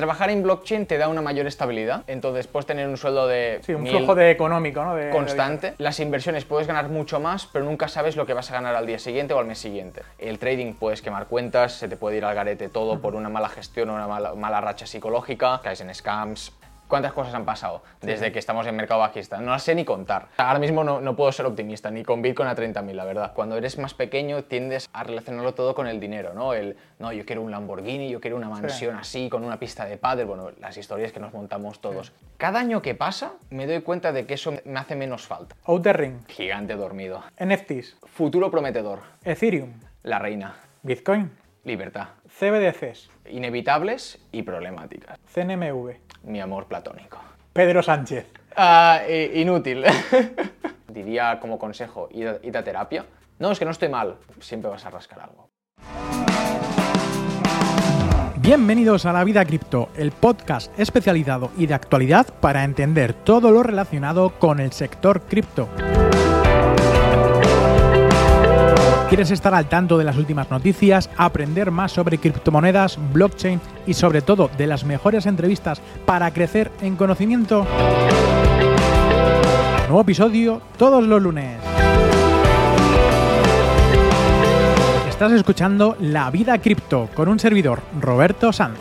Trabajar en blockchain te da una mayor estabilidad, entonces puedes tener un sueldo de Sí, un flujo de económico, ¿no? De- de constante. Las inversiones puedes ganar mucho más, pero nunca sabes lo que vas a ganar al día siguiente o al mes siguiente. El trading puedes quemar cuentas, se te puede ir al garete todo por una mala gestión o una mala, mala racha psicológica, caes en scams. ¿Cuántas cosas han pasado desde que estamos en mercado bajista? No las sé ni contar. Ahora mismo no, no puedo ser optimista, ni con Bitcoin a 30.000, la verdad. Cuando eres más pequeño tiendes a relacionarlo todo con el dinero, ¿no? El, no, yo quiero un Lamborghini, yo quiero una mansión así, con una pista de pádel, bueno, las historias que nos montamos todos. Cada año que pasa me doy cuenta de que eso me hace menos falta. Outer Ring, Gigante dormido. NFTs, Futuro prometedor. Ethereum, La reina. Bitcoin, Libertad. CBDCs, Inevitables y problemáticas. CNMV, Mi amor platónico. Pedro Sánchez. Ah, inútil. Diría como consejo, id a, id a terapia. No, es que no estoy mal. Siempre vas a rascar algo. Bienvenidos a La Vida Cripto, el podcast especializado y de actualidad para entender todo lo relacionado con el sector cripto. ¿Quieres estar al tanto de las últimas noticias, aprender más sobre criptomonedas, blockchain y sobre todo de las mejores entrevistas para crecer en conocimiento? Nuevo episodio todos los lunes. Estás escuchando La Vida Cripto con un servidor, Roberto Sanz.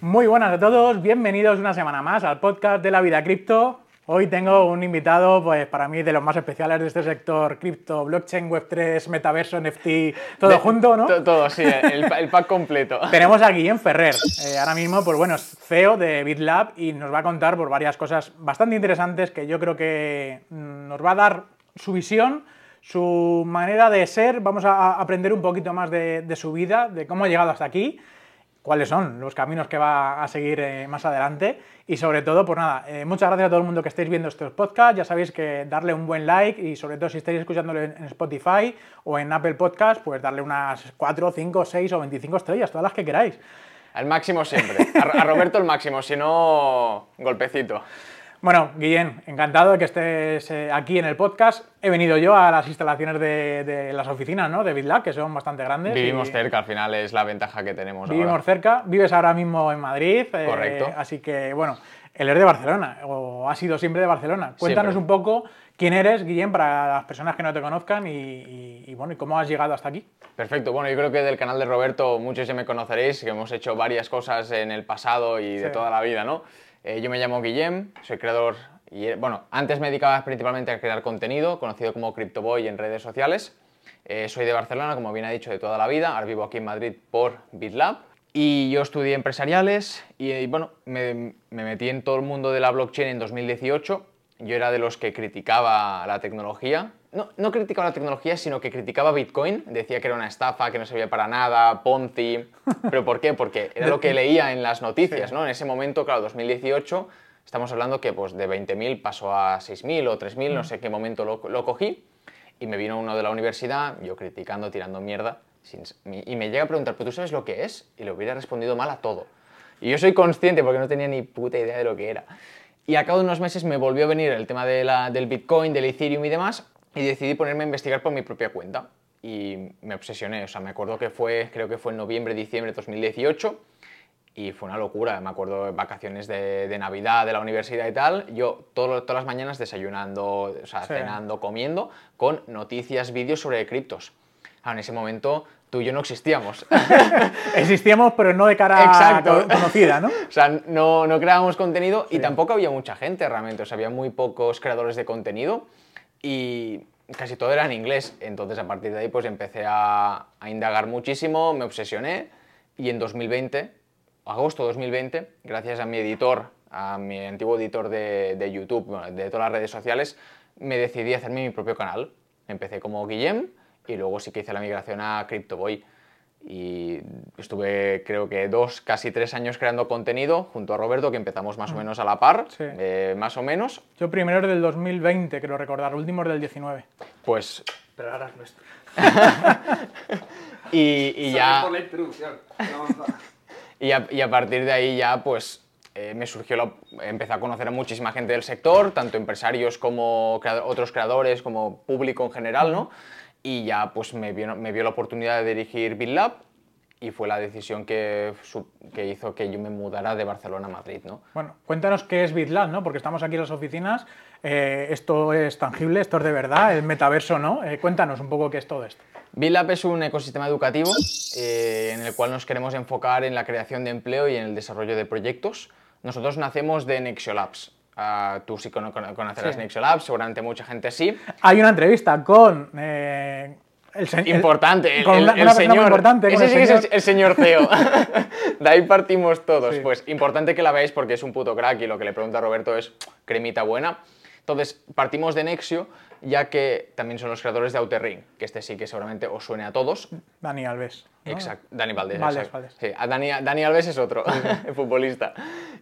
Muy buenas a todos, bienvenidos una semana más al podcast de La Vida Cripto. Hoy tengo un invitado, pues para mí de los más especiales de este sector cripto, blockchain, web3, metaverso, NFT, todo De- junto, ¿no? to- Todo, sí, el, el pack completo. Tenemos a Guillem Ferrer, eh, ahora mismo, pues bueno, es CEO de BitLab y nos va a contar por varias cosas bastante interesantes que yo creo que mm, nos va a dar su visión, su manera de ser, vamos a a aprender un poquito más de, de su vida, de cómo ha llegado hasta aquí, cuáles son los caminos que va a seguir eh, más adelante y sobre todo, pues nada, eh, muchas gracias a todo el mundo que estéis viendo estos podcasts, ya sabéis que darle un buen like y sobre todo si estáis escuchándolo en Spotify o en Apple Podcast, pues darle unas 4, 5, 6 o 25 estrellas, todas las que queráis. Al máximo siempre. A Roberto el máximo, si no, golpecito. Bueno, Guillén, encantado de que estés eh, aquí en el podcast. He venido yo a las instalaciones de, de las oficinas ¿no? de BitLab, que son bastante grandes. Vivimos y cerca, al final es la ventaja que tenemos Vivimos ahora. cerca. Vives ahora mismo en Madrid. eh, Correcto. Así que, bueno, él es de Barcelona, o ha sido siempre de Barcelona. Cuéntanos Siempre. un poco quién eres, Guillén, para las personas que no te conozcan y, y- y, bueno, y cómo has llegado hasta aquí. Perfecto, bueno, yo creo que del canal de Roberto muchos ya me conoceréis, que hemos hecho varias cosas en el pasado y de toda la vida, ¿no? Eh, yo me llamo Guillem, soy creador, y eh, bueno, antes me dedicaba principalmente a crear contenido, conocido como CryptoBoy en redes sociales. Eh, soy de Barcelona, como bien ha dicho, de toda la vida, ahora vivo aquí en Madrid por BitLab. Y yo estudié empresariales y, bueno, me, me metí en todo el mundo de la blockchain en 2018. Yo era de los que criticaba la tecnología. No, no criticaba la tecnología, sino que criticaba Bitcoin. Decía que era una estafa, que no servía para nada, Ponzi. ¿Pero por qué? Porque era lo que leía en las noticias, ¿no? En ese momento, claro, 2018, estamos hablando que pues, de 20.000 pasó a 6.000 o 3.000, no sé qué momento lo, lo cogí. Y me vino uno de la universidad, yo criticando, tirando mierda, sin- y me llega a preguntar, ¿pero tú sabes lo que es? Y le hubiera respondido mal a todo. Y yo soy consciente porque no tenía ni puta idea de lo que era. Y a cabo de unos meses me volvió a venir el tema de la- del Bitcoin, del Ethereum y demás, y decidí ponerme a investigar por mi propia cuenta. Y me obsesioné, o sea, me acuerdo que fue, creo que fue en noviembre, diciembre de 2018, y fue una locura. Me acuerdo de vacaciones de, de Navidad, de la universidad y tal. Yo todo- todas las mañanas desayunando, o sea, Sí. cenando, comiendo, con noticias, vídeos sobre criptos. Ah, en ese momento tú y yo no existíamos. Existíamos, pero no de cara Exacto. co- conocida, ¿no? O sea, no, no creábamos contenido y tampoco había mucha gente realmente. O sea, había muy pocos creadores de contenido y casi todo era en inglés. Entonces, a partir de ahí, pues empecé a, a indagar muchísimo, me obsesioné y en 2020, agosto de 2020, gracias a mi editor, a mi antiguo editor de, de YouTube, bueno, de todas las redes sociales, me decidí a hacerme mi propio canal. Empecé como Guillem y luego sí que hice la migración a CryptoBoy y estuve creo que dos, casi tres años creando contenido junto a Roberto, que empezamos más o menos a la par, Sí. eh, más o menos. Yo primero es del 2020, creo recordar, último es del 19. Pues, Pero ahora es nuestro. y, ya, por la introducción. Vamos a- y, a, y a partir de ahí ya pues eh, me surgió la, empecé a conocer a muchísima gente del sector, tanto empresarios como crea- otros creadores, como público en general, ¿no? Y ya pues me vio, me vio la oportunidad de dirigir BitLab y fue la decisión que, que hizo que yo me mudara de Barcelona a Madrid, ¿no? Bueno, cuéntanos qué es BitLab, ¿no? Porque estamos aquí en las oficinas, eh, esto es tangible, esto es de verdad, el metaverso, ¿no? Eh, cuéntanos un poco qué es todo esto. BitLab es un ecosistema educativo eh, en el cual nos queremos enfocar en la creación de empleo y en el desarrollo de proyectos. Nosotros nacemos de Nexio Ah, tú sí cono- cono- conocerás Sí. Nexio Labs, seguramente mucha gente sí. Hay una entrevista con eh, el Importante, el, con una, señor. importante, ese sí es señor- el, el señor CEO. de ahí partimos todos. Sí. Pues importante que la veáis porque es un puto crack y lo que le pregunta Roberto es cremita buena. Entonces, partimos de Nexio, ya que también son los creadores de Outer Ring, que este sí que seguramente os suene a todos. Dani Alves. ¿no? Exacto, Dani Valdés. Valdés. Valdés. Sí, a Dani, Dani Alves es otro, el futbolista.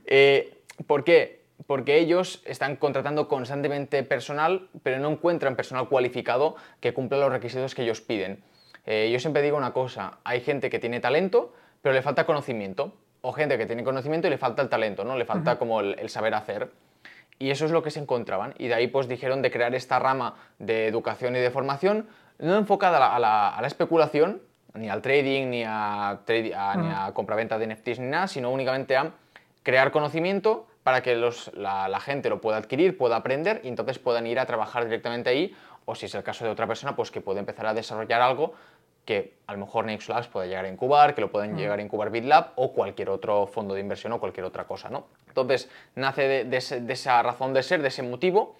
Eh, ¿Por qué? Porque ellos están contratando constantemente personal, pero no encuentran personal cualificado que cumpla los requisitos que ellos piden. Eh, yo siempre digo una cosa, hay gente que tiene talento, pero le falta conocimiento, o gente que tiene conocimiento y le falta el talento, ¿no? Le falta como el, el saber hacer. Y eso es lo que se encontraban. Y de ahí pues dijeron de crear esta rama de educación y de formación, no enfocada a la, a la- a la especulación, ni al trading, ni a, trade- a- ni a compraventa de NFTs, ni nada, sino únicamente a crear conocimiento para que los- la, la gente lo pueda adquirir, pueda aprender y entonces puedan ir a trabajar directamente ahí, o si es el caso de otra persona, pues que puede empezar a desarrollar algo que a lo mejor Nexus Labs puede llegar a incubar, que lo pueden llegar a incubar BitLab o cualquier otro fondo de inversión o cualquier otra cosa, ¿no? Entonces, nace de, de ese- de esa razón de ser, de ese motivo,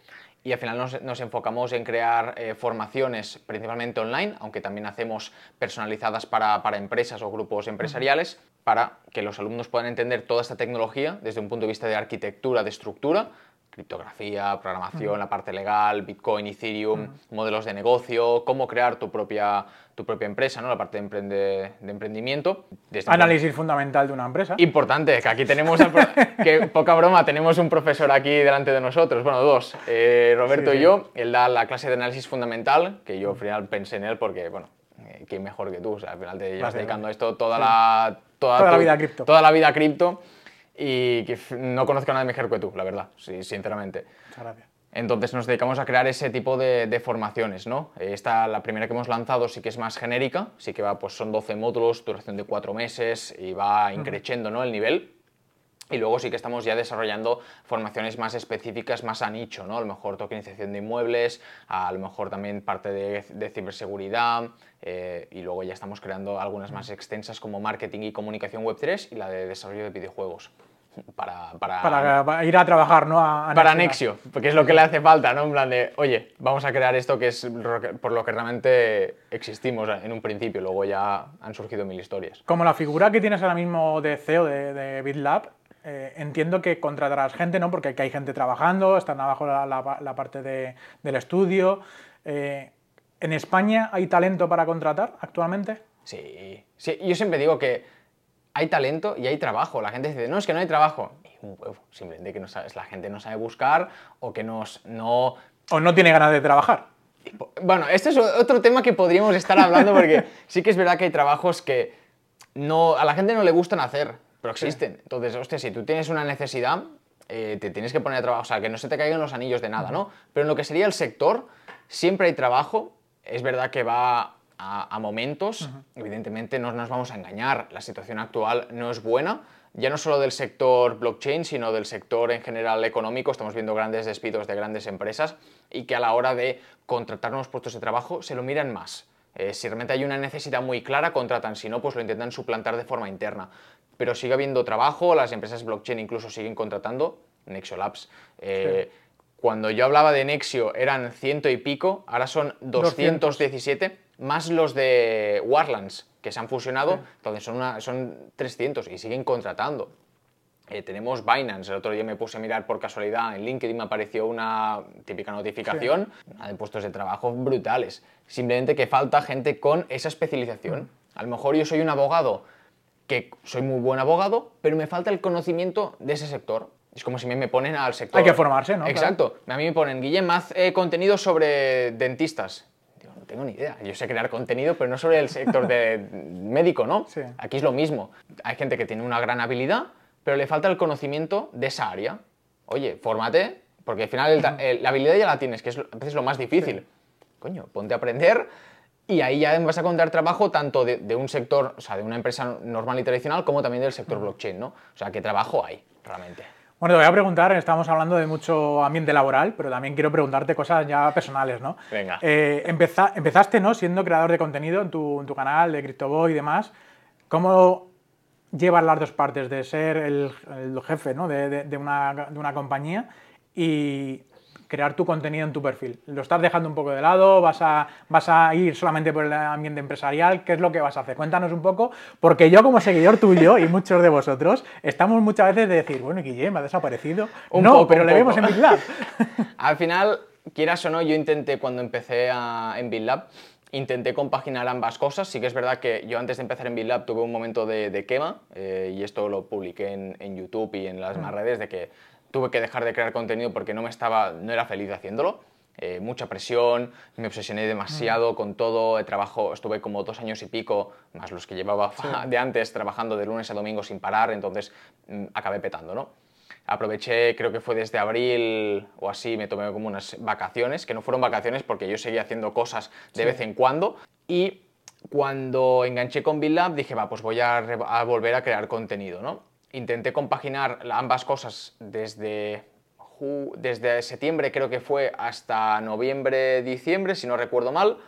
y al final nos, nos enfocamos en crear eh, formaciones principalmente online, aunque también hacemos personalizadas para, para empresas o grupos empresariales, para que los alumnos puedan entender toda esta tecnología desde un punto de vista de arquitectura, de estructura, criptografía, programación, la parte legal, Bitcoin, Ethereum, modelos de negocio, cómo crear tu propia, tu propia empresa, ¿no? la parte de, emprende- de emprendimiento. Desde un Análisis fundamental de una empresa. Importante, que aquí tenemos, al que poca broma, tenemos un profesor aquí delante de nosotros, bueno, dos, eh, Roberto Sí, y yo, él da la clase de análisis fundamental, que yo al final pensé en él porque, bueno, eh, quién mejor que tú, o sea, al final te llevas dedicando a esto toda la... Toda, Toda la vida cripto. Toda la vida cripto y que no conozco a nadie mejor que tú, la verdad, sí, sinceramente. Muchas gracias. Entonces nos dedicamos a crear ese tipo de, de formaciones, ¿no? Esta, la primera que hemos lanzado sí que es más genérica, sí que va, pues son 12 módulos, duración de 4 meses y va increciendo, ¿no? El nivel. Y luego sí que estamos ya desarrollando formaciones más específicas, más a nicho, ¿no? A lo mejor tokenización de inmuebles, a lo mejor también parte de, de ciberseguridad, eh, y luego ya estamos creando algunas más extensas como marketing y comunicación web3 y la de desarrollo de videojuegos. Para, para, Para, para ir a trabajar, ¿no? A, a para Nexio. Porque es lo que le hace falta, ¿no? En plan de, oye, vamos a crear esto que es por lo que realmente existimos en un principio, luego ya han surgido mil historias. Como la figura que tienes ahora mismo de CEO de, de BitLab, eh, entiendo que contratarás gente, ¿no? Porque aquí hay gente trabajando, están abajo la, la- la parte de- del estudio. Eh, ¿En España hay talento para contratar actualmente? Sí, sí, yo siempre digo que hay talento y hay trabajo. La gente dice, no, es que no hay trabajo. Y un huevo, simplemente que no sabes, la gente no sabe buscar o que nos, no, ¿O no tiene ganas de trabajar? Bueno, este es otro tema que podríamos estar hablando porque sí que es verdad que hay trabajos que no, a la gente no le gustan hacer, pero existen. Entonces, hostia, si tú tienes una necesidad, eh, te tienes que poner a trabajar, o sea, que no se te caigan los anillos de nada, ¿no? Pero en lo que sería el sector, siempre hay trabajo. Es verdad que va a, a momentos, evidentemente no nos vamos a engañar, la situación actual no es buena, ya no solo del sector blockchain, sino del sector en general económico. Estamos viendo grandes despidos de grandes empresas y que a la hora de contratar nuevos puestos de trabajo se lo miran más. Eh, si realmente hay una necesidad muy clara, contratan, si no, pues lo intentan suplantar de forma interna. Pero sigue habiendo trabajo, las empresas blockchain incluso siguen contratando, Nexio Labs. eh, Cuando yo hablaba de Nexio eran ciento y pico, ahora son 217, más los de Warlands, que se han fusionado, entonces son, una- son 300 y siguen contratando. Eh, tenemos Binance, el otro día me puse a mirar por casualidad en LinkedIn, me apareció una típica notificación una de puestos de trabajo brutales. Simplemente que falta gente con esa especialización. A lo mejor yo soy un abogado que soy muy buen abogado, pero me falta el conocimiento de ese sector. Es como si me me ponen al sector. Hay que formarse, ¿no? Exacto. A mí me ponen, Guillem, haz eh, contenido sobre dentistas. Tengo ni idea. Yo sé crear contenido, pero no sobre el sector de médico, ¿no? Sí. Aquí es lo mismo. Hay gente que tiene una gran habilidad, pero le falta el conocimiento de esa área. Oye, fórmate, porque al final el ta- el- la habilidad ya la tienes, que es lo- a veces lo más difícil. Coño, ponte a aprender Y ahí ya vas a encontrar trabajo tanto de, de un sector, o sea, de una empresa normal y tradicional, como también del sector blockchain, ¿no? O sea, ¿qué trabajo hay realmente? Bueno, te voy a preguntar, estamos hablando de mucho ambiente laboral, pero también quiero preguntarte cosas ya personales, ¿no? Venga. Eh, empeza- empezaste, ¿no? Siendo creador de contenido en tu, en tu canal de CryptoBoy y demás. ¿Cómo llevas las dos partes de ser el, el jefe, ¿no? de, de- de una, de una compañía y crear tu contenido en tu perfil? ¿Lo estás dejando un poco de lado? ¿Vas a, ¿Vas a ir solamente por el ambiente empresarial? ¿Qué es lo que vas a hacer? Cuéntanos un poco, porque yo como seguidor tuyo y muchos de vosotros estamos muchas veces de decir, bueno, Guillem ha desaparecido. Un no, poco, pero le vemos en BitLab. Al final, quieras o no, yo intenté cuando empecé a- en BitLab, intenté compaginar ambas cosas. Sí que es verdad que yo antes de empezar en BitLab tuve un momento de, de quema, eh, y esto lo publiqué en, en YouTube y en las demás redes, de que tuve que dejar de crear contenido porque no, me estaba, no era feliz haciéndolo. Eh, mucha presión, me obsesioné demasiado con todo, el trabajo, estuve como dos años y pico, más los que llevaba de antes, trabajando de lunes a domingo sin parar, entonces mm, acabé petando, ¿no? Aproveché, creo que fue desde abril o así, me tomé como unas vacaciones, que no fueron vacaciones porque yo seguía haciendo cosas de vez en cuando. Y cuando enganché con BitLab dije, va, pues voy a, a volver a crear contenido, ¿no? Intenté compaginar ambas cosas desde, desde septiembre, creo que fue, hasta noviembre, diciembre, si no recuerdo mal,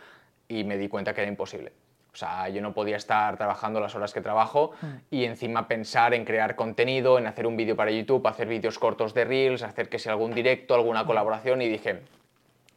y me di cuenta que era imposible. O sea, yo no podía estar trabajando las horas que trabajo y encima pensar en crear contenido, en hacer un vídeo para YouTube, hacer vídeos cortos de Reels, hacer que sea algún directo, alguna colaboración y dije,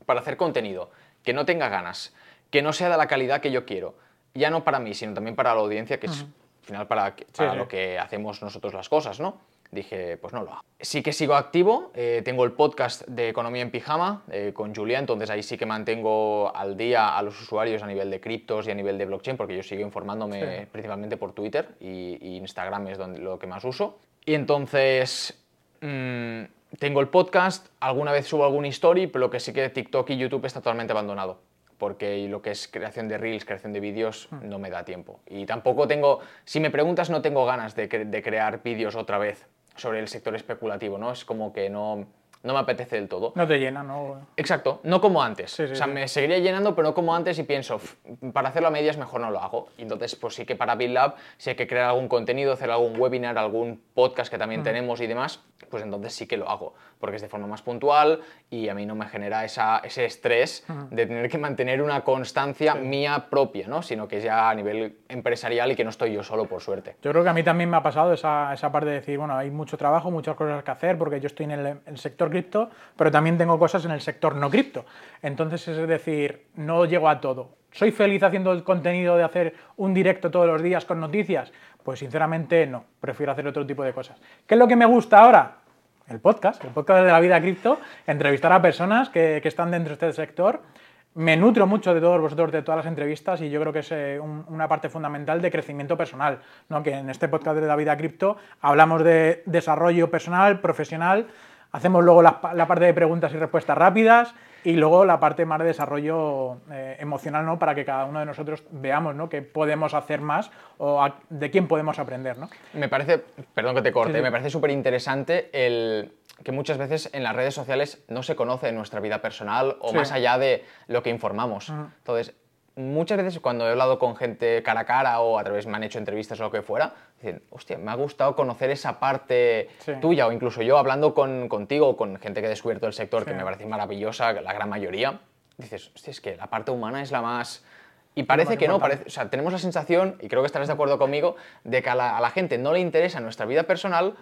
para hacer contenido que no tenga ganas, que no sea de la calidad que yo quiero, ya no para mí, sino también para la audiencia, que es final para, que- para sí. lo que hacemos nosotros las cosas, ¿no? Dije, pues no lo hago. Sí que sigo activo, eh, tengo el podcast de Economía en Pijama eh, con Julia, entonces ahí sí que mantengo al día a los usuarios a nivel de criptos y a nivel de blockchain, porque yo sigo informándome Sí. principalmente por Twitter y, y Instagram es donde, lo que más uso. Y entonces mm, tengo el podcast, alguna vez subo algún story, pero lo que sí que TikTok y YouTube está totalmente abandonado. Porque lo que es creación de reels, creación de vídeos, no me da tiempo. Y tampoco tengo, si me preguntas, no tengo ganas de, cre- de crear vídeos otra vez sobre el sector especulativo, ¿no? Es como que no, no me apetece del todo. No te llena, ¿no? Exacto, no como antes. Sí, sí, o sea, sí. me seguiría llenando, pero no como antes y pienso, "Uf, para hacerlo a medias mejor no lo hago. Y entonces, pues sí que para BitLab, si hay que crear algún contenido, hacer algún webinar, algún podcast que también tenemos y demás, pues entonces sí que lo hago, porque es de forma más puntual y a mí no me genera esa, ese estrés de tener que mantener una constancia mía propia, ¿no? Sino que es ya a nivel empresarial y que no estoy yo solo, por suerte. Yo creo que a mí también me ha pasado esa, esa parte de decir, bueno, hay mucho trabajo, muchas cosas que hacer, porque yo estoy en el, el sector cripto, pero también tengo cosas en el sector no cripto. Entonces, es decir, no llego a todo. ¿Soy feliz haciendo el contenido de hacer un directo todos los días con noticias? Pues sinceramente no, prefiero hacer otro tipo de cosas. ¿Qué es lo que me gusta ahora? El podcast, el podcast de la vida cripto, entrevistar a personas que, que están dentro de este sector. Me nutro mucho de todos vosotros, de todas las entrevistas, y yo creo que es eh, un- una parte fundamental de crecimiento personal. ¿no? Que en este podcast de la vida cripto hablamos de desarrollo personal, profesional, hacemos luego la, pa- la parte de preguntas y respuestas rápidas y luego la parte más de desarrollo eh, emocional, ¿no? Para que cada uno de nosotros veamos, ¿no? Qué podemos hacer más o a- de quién podemos aprender, ¿no? Me parece, perdón que te corte, Sí, sí. me parece súper interesante el que muchas veces en las redes sociales no se conoce nuestra vida personal o Sí. más allá de lo que informamos. Entonces, muchas veces cuando he hablado con gente cara a cara o a través me han hecho entrevistas o lo que fuera, dicen, hostia, me ha gustado conocer esa parte Sí. tuya o incluso yo hablando con, contigo o con gente que ha descubierto el sector, que me parece maravillosa, la gran mayoría, dices, hostia, es que la parte humana es la más... Y parece que no, parece, o sea, tenemos la sensación, y creo que estarás de acuerdo conmigo, de que a la, a la gente no le interesa nuestra vida personal,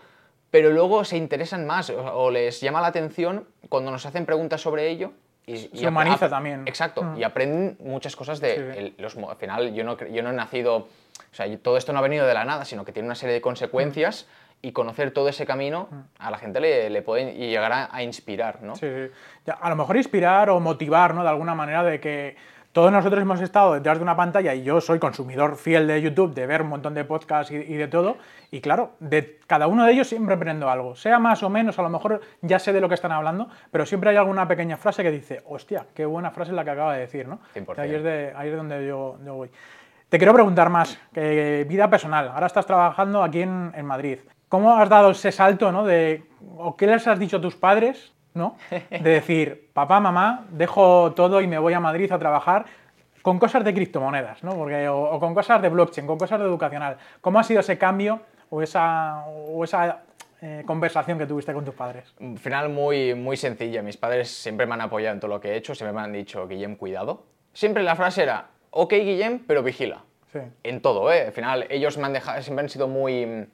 pero luego se interesan más o, o les llama la atención cuando nos hacen preguntas sobre ello. Y, Se humaniza también. Exacto, Mm. y aprenden muchas cosas de Sí. el- los... Al final, yo no, yo no he nacido... O sea, yo- todo esto no ha venido de la nada, sino que tiene una serie de consecuencias y conocer todo ese camino a la gente le, le puede llegar a, a inspirar, ¿no? Sí, sí. Ya, a lo mejor inspirar o motivar, ¿no? De alguna manera de que todos nosotros hemos estado detrás de una pantalla y yo soy consumidor fiel de YouTube, de ver un montón de podcasts y, y de todo. Y claro, de cada uno de ellos siempre aprendo algo. Sea más o menos, a lo mejor ya sé de lo que están hablando, pero siempre hay alguna pequeña frase que dice, hostia, qué buena frase la que acaba de decir, ¿no? 100%. Ahí es, de, ahí es donde yo, yo voy. Te quiero preguntar más, que vida personal. Ahora estás trabajando aquí en, en Madrid. ¿Cómo has dado ese salto, ¿no? De, ¿O qué les has dicho a tus padres, ¿no? De decir, papá, mamá, dejo todo y me voy a Madrid a trabajar. con cosas de criptomonedas, ¿no? Porque, o, o con cosas de blockchain, con cosas de educacional. ¿Cómo ha sido ese cambio o esa, o esa eh, conversación que tuviste con tus padres? Al final muy, muy sencilla. Mis padres siempre me han apoyado en todo lo que he hecho, siempre me han dicho, Guillem, cuidado. Siempre la frase era, ok, Guillem, pero vigila. Sí. En todo, ¿eh? Al final ellos me han dejado, siempre han sido muy,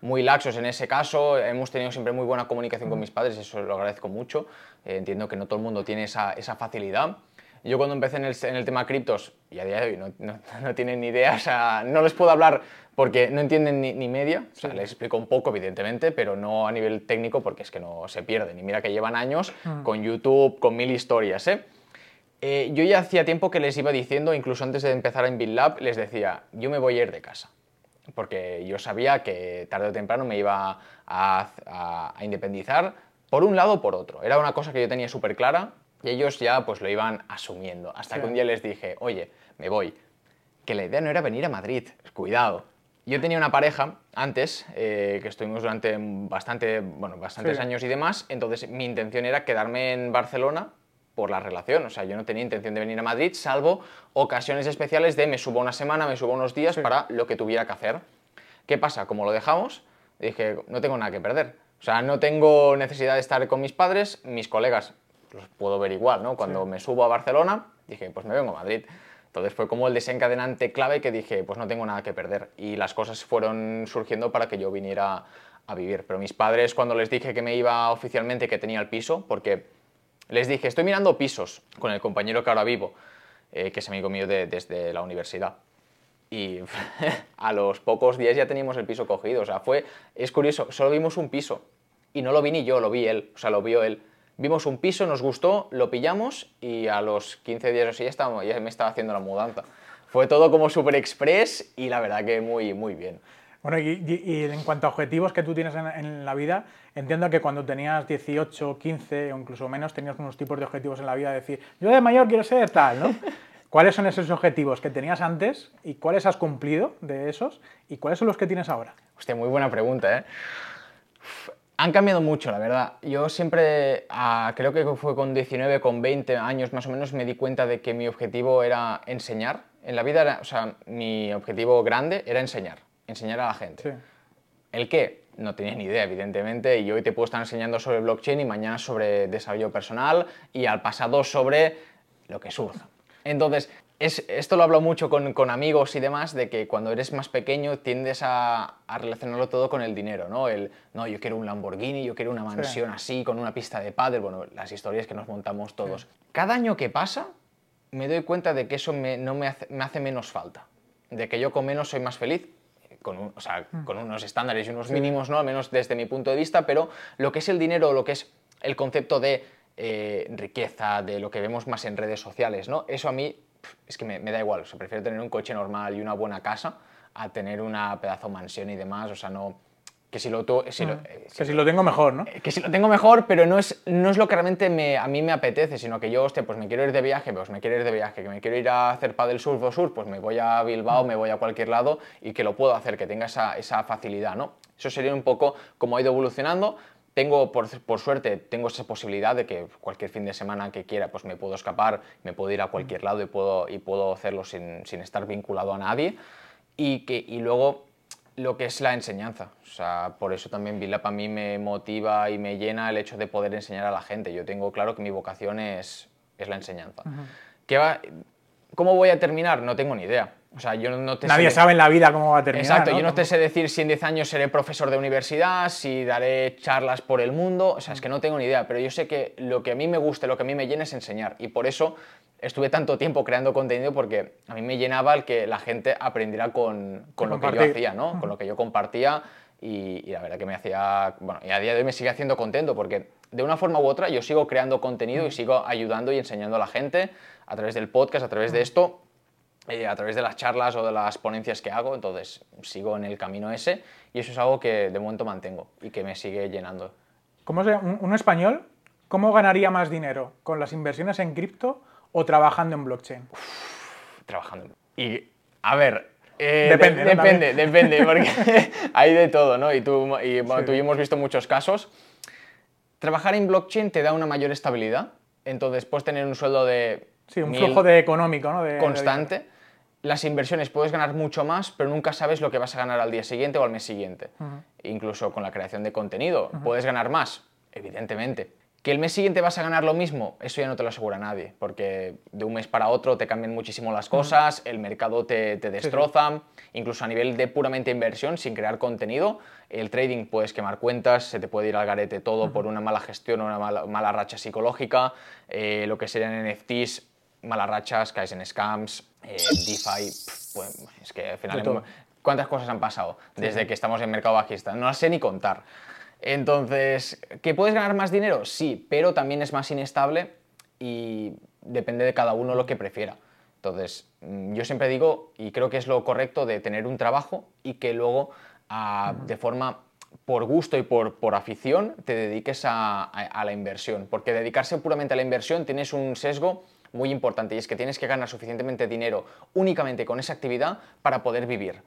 muy laxos en ese caso. Hemos tenido siempre muy buena comunicación con mis padres, eso lo agradezco mucho. Eh, entiendo que no todo el mundo tiene esa, esa facilidad. Yo cuando empecé en el, en el tema criptos, y a día de hoy no, no, no tienen ni idea, o sea, no les puedo hablar porque no entienden ni, ni media, o sea, les explico un poco, evidentemente, pero no a nivel técnico porque es que no se pierden. Y mira que llevan años con YouTube, con mil historias, ¿eh? Eh, yo ya hacía tiempo que les iba diciendo, incluso antes de empezar en BitLab, les decía, yo me voy a ir de casa. Porque yo sabía que tarde o temprano me iba a, a- a independizar por un lado o por otro. Era una cosa que yo tenía súper clara y ellos ya pues lo iban asumiendo. Hasta Sí. que un día les dije, oye, me voy. Que la idea no era venir a Madrid, cuidado. Yo tenía una pareja antes, eh, que estuvimos durante bastante, bueno, bastantes Sí. años y demás, entonces mi intención era quedarme en Barcelona por la relación. O sea, yo no tenía intención de venir a Madrid, salvo ocasiones especiales de me subo una semana, me subo unos días Sí. para lo que tuviera que hacer. ¿Qué pasa? Como lo dejamos, dije, no tengo nada que perder. O sea, no tengo necesidad de estar con mis padres, mis colegas los puedo ver igual, ¿no? Cuando Sí. me subo a Barcelona, dije, pues me vengo a Madrid. Entonces fue como el desencadenante clave que dije, pues no tengo nada que perder. Y las cosas fueron surgiendo para que yo viniera a vivir. Pero mis padres, cuando les dije que me iba oficialmente, que tenía el piso, porque les dije, estoy mirando pisos con el compañero que ahora vivo, eh, que es amigo mío de- desde la universidad. Y a los pocos días ya teníamos el piso cogido. O sea, fue, es curioso, solo vimos un piso. Y no lo vi ni yo, lo vi él. O sea, lo vio él. Vimos un piso, nos gustó, lo pillamos y a los 15 días o así ya, estaba, ya me estaba haciendo la mudanza. Fue todo como super express y la verdad que muy, muy bien. Bueno, y, en cuanto a objetivos que tú tienes en, en la vida, entiendo que cuando tenías 18, 15 o incluso menos, tenías unos tipos de objetivos en la vida, de decir, yo de mayor quiero ser tal, ¿no? ¿Cuáles son esos objetivos que tenías antes y cuáles has cumplido de esos y cuáles son los que tienes ahora? Hostia, muy buena pregunta, ¿eh? Han cambiado mucho, la verdad. Yo siempre, ah, creo que fue con 19, con 20 años más o menos, me di cuenta de que mi objetivo era enseñar. En la vida, era- o sea, mi objetivo grande era enseñar, enseñar a la gente. Sí. ¿El qué? No tenía ni idea, evidentemente, y hoy te puedo estar enseñando sobre blockchain y mañana sobre desarrollo personal y al pasado sobre lo que surja. Entonces, es- esto lo hablo mucho con, con amigos y demás, de que cuando eres más pequeño tiendes a, a relacionarlo todo con el dinero, ¿no? El, no, yo quiero un Lamborghini, yo quiero una mansión así, con una pista de pádel, bueno, las historias que nos montamos todos. Cada año que pasa, me doy cuenta de que eso me- no me hace, me hace menos falta, de que yo con menos soy más feliz, con, un- o sea, con unos estándares y unos mínimos, ¿no? al menos desde mi punto de vista, pero lo que es el dinero, lo que es el concepto de eh, riqueza, de lo que vemos más en redes sociales, ¿no? eso a mí es que me, me da igual, o sea, prefiero tener un coche normal y una buena casa a tener una pedazo mansión y demás, o sea, no... Que si lo, si lo- eh, Que si lo tengo mejor, ¿no? que si lo tengo mejor, pero no es, no es lo que realmente me- a mí me apetece, sino que yo, hostia, pues me quiero ir de viaje, pues me quiero ir de viaje, que me quiero ir a hacer paddle surf o surf, pues me voy a Bilbao, me voy a cualquier lado y que lo puedo hacer, que tenga esa, esa facilidad, ¿no? Eso sería un poco como ha ido evolucionando. Tengo, por, por suerte, tengo esa posibilidad de que cualquier fin de semana que quiera, pues me puedo escapar, me puedo ir a cualquier lado y puedo, y puedo hacerlo sin, sin estar vinculado a nadie. Y, que, y luego lo que es la enseñanza. O sea, por eso también VILAP a mí me motiva y me llena el hecho de poder enseñar a la gente. Yo tengo claro que mi vocación es, es la enseñanza. ¿Qué va, ¿Cómo voy a terminar? No tengo ni idea. O sea, yo no te Nadie sabe en la vida cómo va a terminar. Exacto, ¿no? yo no te sé decir si en 10 años seré profesor de universidad, si daré charlas por el mundo, o sea, es que no tengo ni idea, pero yo sé que lo que a mí me gusta, lo que a mí me llena es enseñar y por eso estuve tanto tiempo creando contenido porque a mí me llenaba el que la gente aprendiera con, con lo que yo hacía, ¿no? Con lo que yo compartía y, y la verdad que me hacía, bueno, y a día de hoy me sigue haciendo contento porque de una forma u otra yo sigo creando contenido y sigo ayudando y enseñando a la gente a través del podcast, a través de esto eh, a través de las charlas o de las ponencias que hago, entonces sigo en el camino ese y eso es algo que de momento mantengo y que me sigue llenando. ¿Cómo se- un, un español, ¿cómo ganaría más dinero? ¿Con las inversiones en cripto o trabajando en blockchain? trabajando. Y, a ver, eh, Depende, de- ¿no? depende, depende, porque hay de todo, ¿no? Y tú y, bueno, Sí. tú y hemos visto muchos casos. Trabajar en blockchain te da una mayor estabilidad, entonces puedes tener un sueldo de Sí, un flujo de económico, ¿no? De- de constante. Las inversiones puedes ganar mucho más, pero nunca sabes lo que vas a ganar al día siguiente o al mes siguiente. Incluso con la creación de contenido, puedes ganar más, evidentemente. Que el mes siguiente vas a ganar lo mismo, eso ya no te lo asegura nadie, porque de un mes para otro te cambian muchísimo las cosas, el mercado te, te destroza, incluso a nivel de puramente inversión, sin crear contenido, el trading puedes quemar cuentas, se te puede ir al garete todo por una mala gestión o una mala, mala racha psicológica, eh, lo que serían NFTs, malas rachas, caes en scams, eh, DeFi, pues, es que al final... ¿Cuántas cosas han pasado desde que estamos en mercado bajista? No las sé ni contar. Entonces, ¿que puedes ganar más dinero? Sí, pero también es más inestable y depende de cada uno lo que prefiera. Entonces, mm, yo siempre digo, y creo que es lo correcto, de tener un trabajo y que luego, ah, de forma por gusto y por, por afición, te dediques a, a- a la inversión. Porque dedicarse puramente a la inversión tienes un sesgo muy importante y es que tienes que ganar suficientemente dinero únicamente con esa actividad para poder vivir.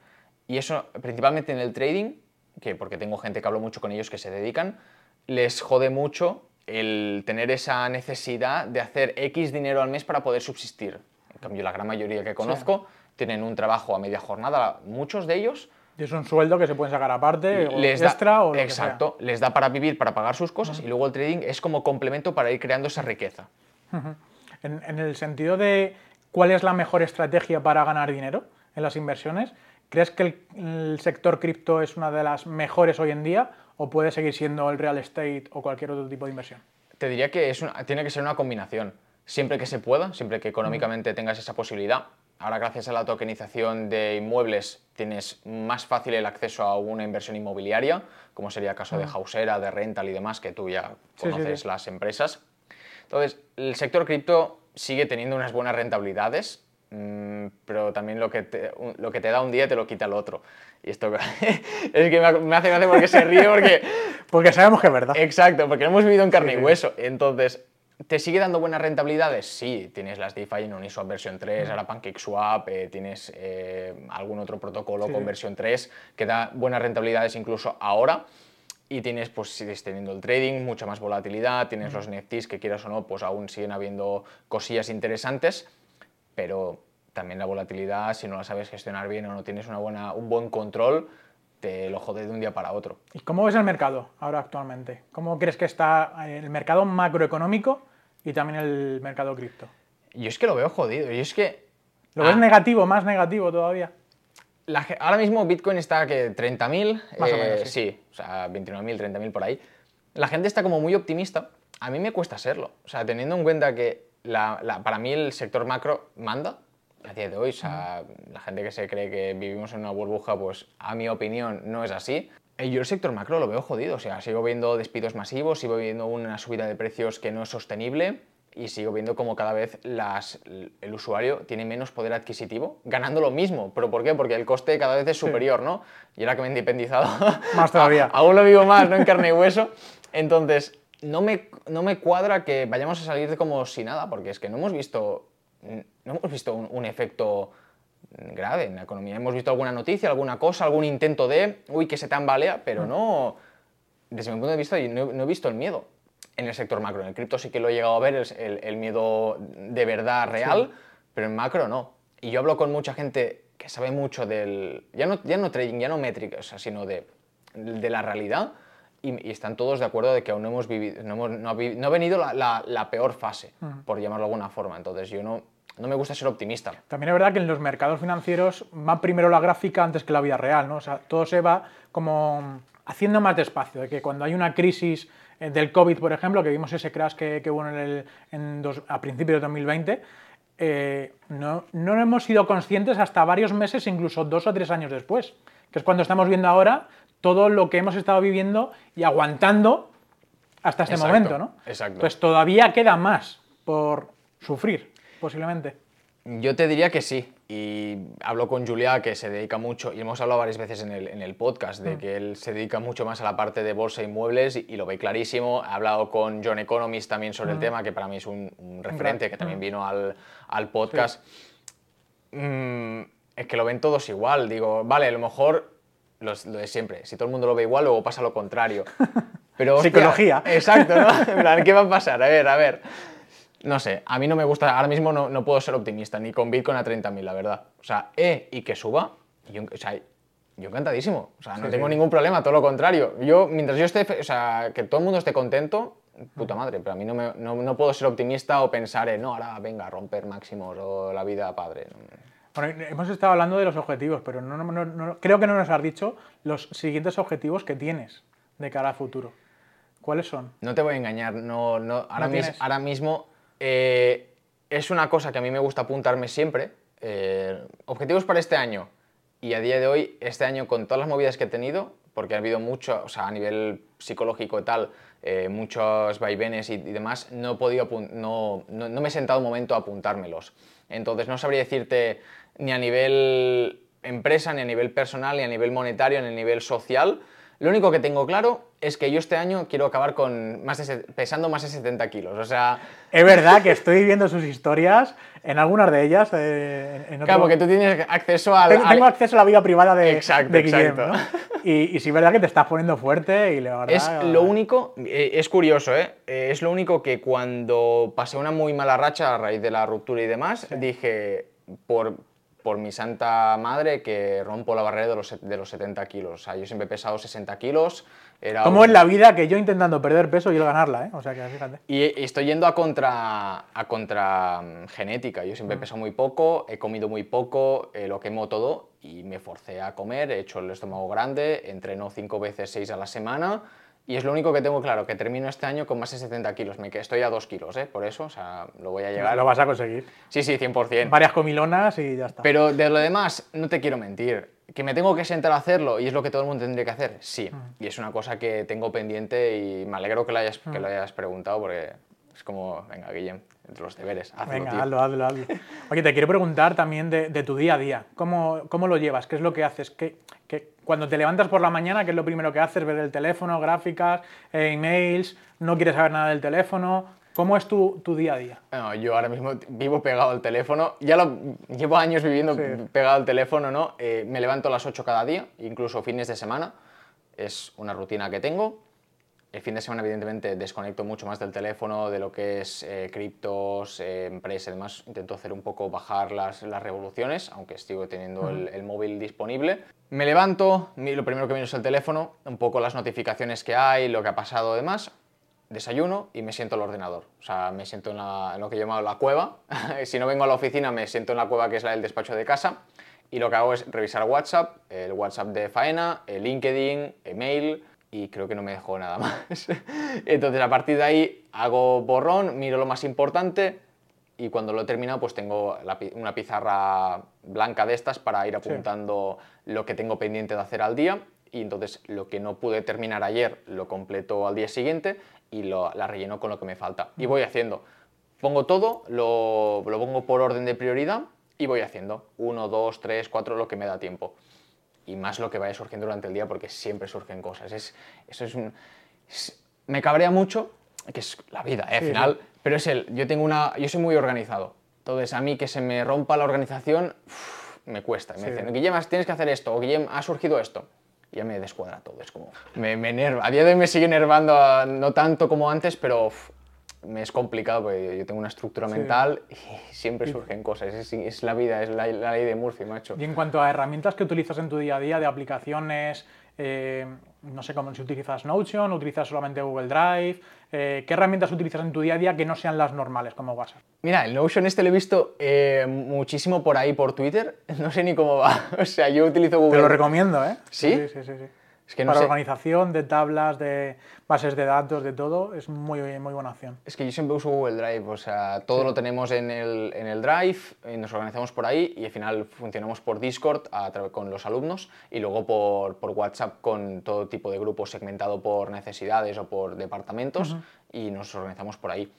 Y eso, principalmente en el trading, que porque tengo gente que hablo mucho con ellos que se dedican, les jode mucho el tener esa necesidad de hacer X dinero al mes para poder subsistir. En cambio, la gran mayoría que conozco tienen un trabajo a media jornada, muchos de ellos Y es un sueldo que se pueden sacar aparte, o les da, extra o lo exacto, les da para vivir, para pagar sus cosas y luego el trading es como complemento para ir creando esa riqueza. que sea. En, en el sentido de cuál es la mejor estrategia para ganar dinero en las inversiones, ¿crees que el, el sector cripto es una de las mejores hoy en día o puede seguir siendo el real estate o cualquier otro tipo de inversión? Te diría que es una- tiene que ser una combinación. Siempre que se pueda, siempre que económicamente tengas esa posibilidad. Ahora, gracias a la tokenización de inmuebles, tienes más fácil el acceso a una inversión inmobiliaria, como sería el caso de Hausera, de Rental y demás, que tú ya Sí, sí, conoces sí. las empresas. Entonces, el sector cripto sigue teniendo unas buenas rentabilidades, mm, pero también lo que, te, lo que te da un día te lo quita el otro. Y esto es que me ha- me hace gracia porque se ríe porque Porque sabemos que es verdad. Exacto, porque lo hemos vivido en carne Sí, y hueso. Entonces, ¿te sigue dando buenas rentabilidades? Sí, tienes las DeFi en Uniswap versión 3, ahora PancakeSwap, eh, tienes eh, algún otro protocolo Sí, con versión 3 que da buenas rentabilidades incluso ahora. Y tienes, pues sigues teniendo el trading, mucha más volatilidad, tienes los NFTs que quieras o no, pues aún siguen habiendo cosillas interesantes, pero también la volatilidad, si no la sabes gestionar bien o no tienes una buena, un buen control, te lo jode de un día para otro. ¿Y cómo ves el mercado ahora actualmente? ¿Cómo crees que está eh, el mercado macroeconómico y también el mercado cripto? Yo es que lo veo jodido. Yo es que. ¿Lo ves Ah, negativo, más negativo todavía? La ahora mismo Bitcoin está que 30.000. Más o eh, menos, sí. sí. o sea, 29.000, 30.000 por ahí. La gente está como muy optimista. A mí me cuesta serlo. O sea, teniendo en cuenta que la- la- para mí el sector macro manda a día de hoy. O sea, la gente que se cree que vivimos en una burbuja, pues a mi opinión no es así. Eh, Yo el sector macro lo veo jodido. O sea, sigo viendo despidos masivos, sigo viendo una subida de precios que no es sostenible y sigo viendo como cada vez las, el usuario tiene menos poder adquisitivo, ganando lo mismo. ¿Pero por qué? Porque el coste cada vez es superior, ¿no? Y ahora que me he independizado, Más todavía. aún lo vivo más, ¿no? En carne y hueso. Entonces, no me, no me cuadra que vayamos a salir de como si nada, porque es que no hemos visto, no hemos visto un, un efecto grave en la economía. Hemos visto alguna noticia, alguna cosa, algún intento de, uy, que se tambalea, pero no, desde mi punto de vista, no, no he visto el miedo en el sector macro. En el cripto sí que lo he llegado a ver, el, el- miedo de verdad real, pero en macro no. Y yo hablo con mucha gente que sabe mucho del, ya no, ya no trading, ya no métricas, sino de, de la realidad, y, y están todos de acuerdo de que aún no hemos vivido, no, hemos- no ha, vi- no ha venido la, la- la peor fase, por llamarlo de alguna forma. Entonces yo no, no me gusta ser optimista. También es verdad que en los mercados financieros va primero la gráfica antes que la vida real, ¿no? O sea, todo se va como haciendo más despacio, de que cuando hay una crisis del COVID, por ejemplo, que vimos ese crash que, que hubo en el, en dos- a principios de 2020, eh, no, no hemos sido conscientes hasta varios meses, incluso dos o tres años después, que es cuando estamos viendo ahora todo lo que hemos estado viviendo y aguantando hasta este Exacto, momento, ¿no? exacto. Entonces todavía queda más por sufrir, posiblemente. Yo te diría que sí. Y hablo con Julia, que se dedica mucho, y hemos hablado varias veces en el, en el podcast, de que él se dedica mucho más a la parte de bolsa e inmuebles y, y lo ve clarísimo. He hablado con John Economist también sobre el tema, que para mí es un, un referente, que también vino al, al podcast. Mm, es que lo ven todos igual. Digo, vale, a lo mejor los- lo de siempre. Si todo el mundo lo ve igual, luego pasa lo contrario. Pero, hostia, Psicología. Exacto, ¿no? En plan, ¿qué va a pasar? A ver, a ver. No sé, a mí no me gusta, ahora mismo no, no puedo ser optimista, ni con Bitcoin a 30.000, la verdad. O sea, E y que suba, yo, o sea, yo encantadísimo. O sea, no Sí, tengo sí. ningún problema, todo lo contrario. Yo, mientras yo esté, o sea, que todo el mundo esté contento, puta madre, pero a mí no, me- no, no puedo ser optimista o pensar en, no, ahora venga, romper máximos o la vida padre. Bueno, hemos estado hablando de los objetivos, pero no, creo que no nos has dicho los siguientes objetivos que tienes de cara al futuro. ¿Cuáles son? No te voy a engañar, no, no, ahora mismo eh, es una cosa que a mí me gusta apuntarme siempre. eh, objetivos para este año. Y a día de hoy, este año, con todas las movidas que he tenido, porque ha habido mucho, o sea, a nivel psicológico y tal, eh, muchos vaivenes y, demás, no he podido, no, no me he sentado un momento a apuntármelos. Entonces, no sabría decirte ni a nivel empresa, ni a nivel personal, ni a nivel monetario, ni a nivel social. Lo único que tengo claro es que yo este año quiero acabar con más de pesando más de 70 kilos. O sea, Es verdad que estoy viendo sus historias, en algunas de ellas. eh, en- otro- claro, porque tú tienes acceso al... Tengo, al- tengo acceso a la vida privada de, Exacto, de Guillem, exacto. ¿no? Y, y sí es verdad que te estás poniendo fuerte y la verdad... Es lo único, eh, es curioso, ¿eh? Eh, Es lo único que cuando pasé una muy mala racha a raíz de la ruptura y demás, dije, por, por mi santa madre, que rompo la barrera de los, de los 70 kilos. O sea, yo siempre he pesado 60 kilos. Era Como un- es la vida que yo intentando perder peso y él ganarla, ¿eh? O sea que fíjate. Y y estoy yendo a contra, a contra mm, genética. Yo Mm. siempre he pesado muy poco, he comido muy poco, eh, lo quemo todo y me forcé a comer. He hecho el estómago grande, entreno cinco veces, seis a la semana. Y es lo único que tengo claro, que termino este año con más de 70 kilos. Me estoy a 2 kilos, ¿eh? Por eso, o sea, lo voy a llegar. Lo vas a conseguir. Sí, sí, 100%. Varias comilonas y ya está. Pero de lo demás, no te quiero mentir. Que me tengo que sentar a hacerlo y es lo que todo el mundo tendría que hacer, sí. Mm. Y es una cosa que tengo pendiente y me alegro que lo hayas, que lo hayas preguntado porque es como, venga, Guillem, entre los deberes, hazlo, Venga, tío. hazlo, hazlo, hazlo. Oye, te quiero preguntar también de, de tu día a día. ¿Cómo, cómo lo llevas? ¿Qué es lo que haces? ¿Qué, qué- cuando te levantas por la mañana, ¿qué es lo primero que haces? ¿Ver el teléfono, gráficas, eh, emails? ¿No quieres saber nada del teléfono? ¿Cómo es tu, tu día a día? No, yo ahora mismo vivo pegado al teléfono. Ya lo llevo años viviendo Sí. pegado al teléfono, ¿no? Eh, me levanto a las 8 cada día, incluso fines de semana. Es una rutina que tengo. El fin de semana, evidentemente, desconecto mucho más del teléfono, de lo que es eh, criptos, eh, empresa y demás. Intento hacer un poco bajar las, las revoluciones, aunque sigo teniendo el, el móvil disponible. Me levanto, lo primero que miro es el teléfono, un poco las notificaciones que hay, lo que ha pasado y demás desayuno y me siento al ordenador. O sea, me siento en, la- en lo que llamo la cueva. si no vengo a la oficina, me siento en la cueva que es la del despacho de casa. Y lo que hago es revisar WhatsApp, el WhatsApp de faena, el LinkedIn, email y creo que no me dejo nada más. Entonces, a partir de ahí hago borrón, miro lo más importante y cuando lo he terminado, pues tengo la una pizarra blanca de estas para ir apuntando lo que tengo pendiente de hacer al día. Y entonces lo que no pude terminar ayer lo completo al día siguiente y lo, la relleno con lo que me falta. Y voy haciendo. Pongo todo, lo, lo pongo por orden de prioridad y voy haciendo. Uno, dos, tres, cuatro, lo que me da tiempo. Y más lo que vaya surgiendo durante el día porque siempre surgen cosas. Es, eso es un... es- me cabrea mucho, que es la vida, ¿eh? al Sí, final, pero es el... Yo, tengo una, yo soy muy organizado. Entonces, a mí que se me rompa la organización, me cuesta. Me Sí. dicen, Guillem, tienes que hacer esto, o Guillem, ha surgido esto. Y ya me descuadra todo, es como... Me, me enerva. A día de hoy me sigue enervando, ah, no tanto como antes, pero me es complicado porque yo tengo una estructura mental y siempre surgen cosas. Es, es la vida, es la, la ley de Murphy, macho. Y en cuanto a herramientas que utilizas en tu día a día, de aplicaciones, eh, no sé cómo si utilizas Notion, utilizas solamente Google Drive, eh, ¿qué herramientas utilizas en tu día a día que no sean las normales como WhatsApp? Mira, el Notion este lo he visto eh, muchísimo por ahí, por Twitter. No sé ni cómo va. O sea, yo utilizo Te Google. lo recomiendo, ¿eh? ¿Sí? Sí, sí, sí. sí. Es que no Para sé. organización de tablas, de bases de datos, de todo, es muy, muy buena opción. Es que yo siempre uso Google Drive, o sea, todo lo tenemos en el, en el Drive, eh, nos organizamos por ahí y al final funcionamos por Discord a con los alumnos y luego por, por WhatsApp con todo tipo de grupos segmentado por necesidades o por departamentos y nos organizamos por ahí.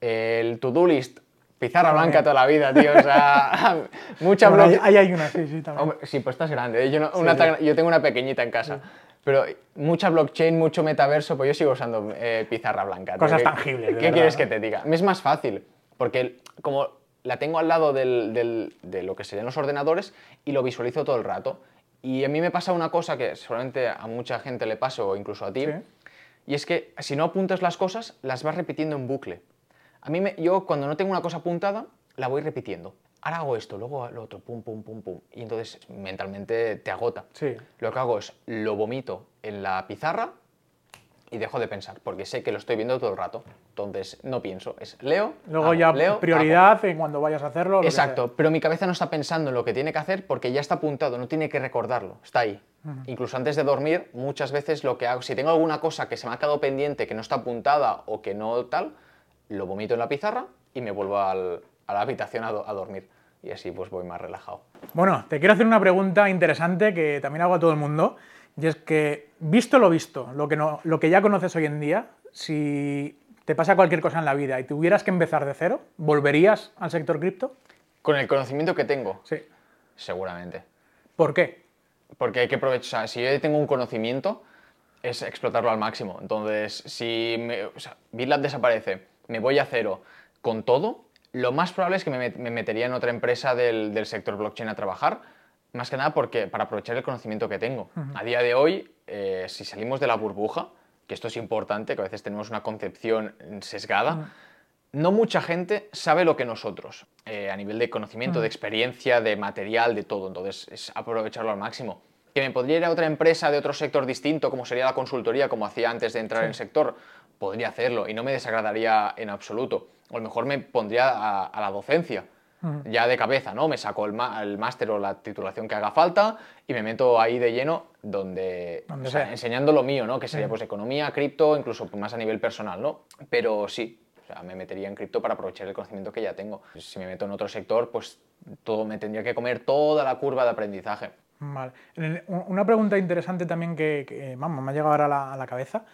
El to-do list, pizarra blanca toda la vida, tío, o sea, mucha Bueno, bloque- ahí, hay una, sí, sí, también. Hombre, sí, pues estás grande. ¿eh? Yo, no- una sí. tan- yo tengo una pequeñita en casa. Pero mucha blockchain, mucho metaverso, pues yo sigo usando eh, pizarra blanca. tío. Cosas ¿Qué- tangibles, de ¿Qué verdad, quieres que te diga? Me es más fácil, porque como la tengo al lado del- del- de lo que serían los ordenadores y lo visualizo todo el rato. Y a mí me pasa una cosa que seguramente a mucha gente le pasa, o incluso a ti, y es que si no apuntas las cosas, las vas repitiendo en bucle. A mmí, me- yo cuando no tengo una cosa apuntada, la voy repitiendo. Ahora hago esto, luego lo otro, pum, pum, pum, pum. Y entonces mentalmente te agota. Sí. Lo que hago es lo vomito en la pizarra y dejo de pensar, porque sé que lo estoy viendo todo el rato. Entonces no pienso, es leo. Luego hago, ya leo, hago. prioridad en cuando vayas a hacerlo. Exacto, pero mi cabeza no está pensando en lo que tiene que hacer porque ya está apuntado, no tiene que recordarlo, está ahí. Incluso antes de dormir, muchas veces lo que hago, si tengo alguna cosa que se me ha quedado pendiente, que no está apuntada o que no tal, lo vomito en la pizarra y me vuelvo al- a la habitación a, do- a dormir. Y así pues voy más relajado. Bueno, te quiero hacer una pregunta interesante que también hago a todo el mundo. Y es que, visto lo visto, lo que, no, lo que ya conoces hoy en día, si te pasa cualquier cosa en la vida y tuvieras que empezar de cero, ¿volverías al sector cripto? Con el conocimiento que tengo, Sí. seguramente. ¿Por qué? Porque hay que aprovechar, o sea, si yo tengo un conocimiento, es explotarlo al máximo. Entonces, si me, o sea, BitLab desaparece, me voy a cero con todo, lo más probable es que me, met- me metería en otra empresa del, del sector blockchain a trabajar, más que nada porque para aprovechar el conocimiento que tengo. A día de hoy, eh, si salimos de la burbuja, que esto es importante, que a veces tenemos una concepción sesgada, no mucha gente sabe lo que nosotros, eh, a nivel de conocimiento, de experiencia, de material, de todo. Entonces, es aprovecharlo al máximo. Que me podría ir a otra empresa de otro sector distinto, como sería la consultoría, como hacía antes de entrar en el sector, podría hacerlo y no me desagradaría en absoluto. O a lo mejor me pondría a, a la docencia, ya de cabeza, ¿no? Me saco el, máster o la titulación que haga falta y me meto ahí de lleno donde, Donde o sea, sea. enseñando lo mío, ¿no? Que sería pues economía, cripto, incluso más a nivel personal, ¿no? Pero sí, o sea, me metería en cripto para aprovechar el conocimiento que ya tengo. Si me meto en otro sector, pues todo me tendría que comer toda la curva de aprendizaje. Vale. Una pregunta interesante también que, que, vamos, me ha llegado ahora a la, a la cabeza.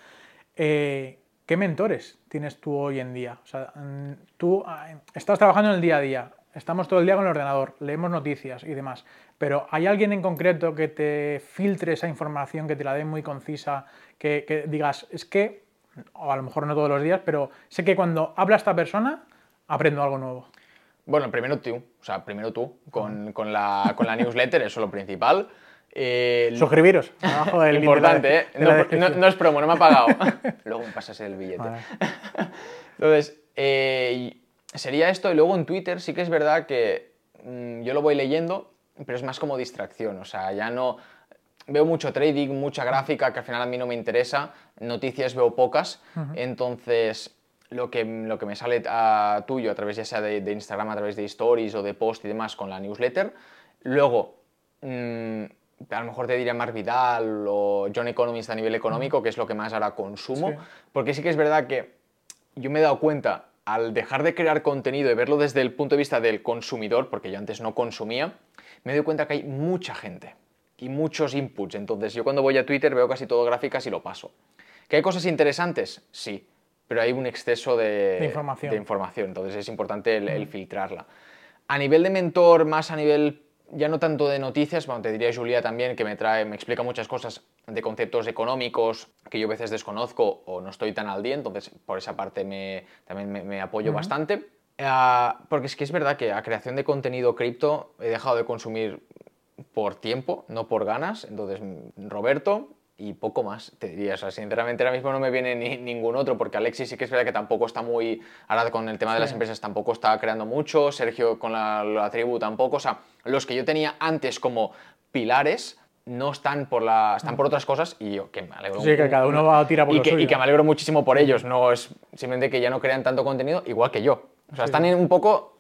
Eh, ¿Qué mentores tienes tú hoy en día? O sea, mm, tú ah, estás trabajando en el día a día, estamos todo el día con el ordenador, leemos noticias y demás, pero ¿hay alguien en concreto que te filtre esa información, que te la dé muy concisa, que, que digas, es que, o a lo mejor no todos los días, pero sé que cuando habla esta persona, aprendo algo nuevo? Bueno, primero tú, o sea, primero tú, con, con la, con la newsletter, eso es lo principal. Eh, Suscribiros. abajo del link de la- Importante, ¿eh? de No, no- descripción. no es promo, no me ha pagado. Luego me pasas el billete. Vale. Entonces, eh, sería esto. Y luego en Twitter sí que es verdad que mm, yo lo voy leyendo, pero es más como distracción. O sea, ya no. Veo mucho trading, mucha gráfica que al final a mí no me interesa. Noticias veo pocas. Entonces, lo que, lo que me sale a tuyo a través ya sea de, de Instagram, a través de stories o de post y demás con la newsletter. Luego, mm, a lo mejor te diría Mark Vidal o John Economist a nivel económico, que es lo que más ahora consumo. Sí. Porque sí que es verdad que yo me he dado cuenta al dejar de crear contenido y verlo desde el punto de vista del consumidor, porque yo antes no consumía, me doy cuenta que hay mucha gente y muchos inputs. Entonces yo cuando voy a Twitter veo casi todo gráficas y lo paso. ¿Que hay cosas interesantes? Sí, pero hay un exceso de, De información. de información, entonces es importante el, el filtrarla. A nivel de mentor, más a nivel ya no tanto de noticias, bueno, te diría Julia también, que me trae, me explica muchas cosas de conceptos económicos que yo a veces desconozco o no estoy tan al día, entonces por esa parte me, también me, me apoyo bastante. Ah, porque es que es verdad que a creación de contenido cripto he dejado de consumir por tiempo, no por ganas. Entonces, mm, Roberto y poco más, te diría. O sea, sinceramente ahora mismo no me viene ni, ningún otro, porque Alexis sí que es verdad que tampoco está muy. Ahora con el tema de las empresas tampoco está creando mucho. Sergio con la, la tribu tampoco. O sea, los que yo tenía antes como pilares no están por, la, están por otras cosas y yo que me alegro. Sí, que cada uno va a tirar por y lo que, suyo. y que me alegro muchísimo por ellos. No es simplemente que ya no crean tanto contenido igual que yo. O sea, Sí. están en un poco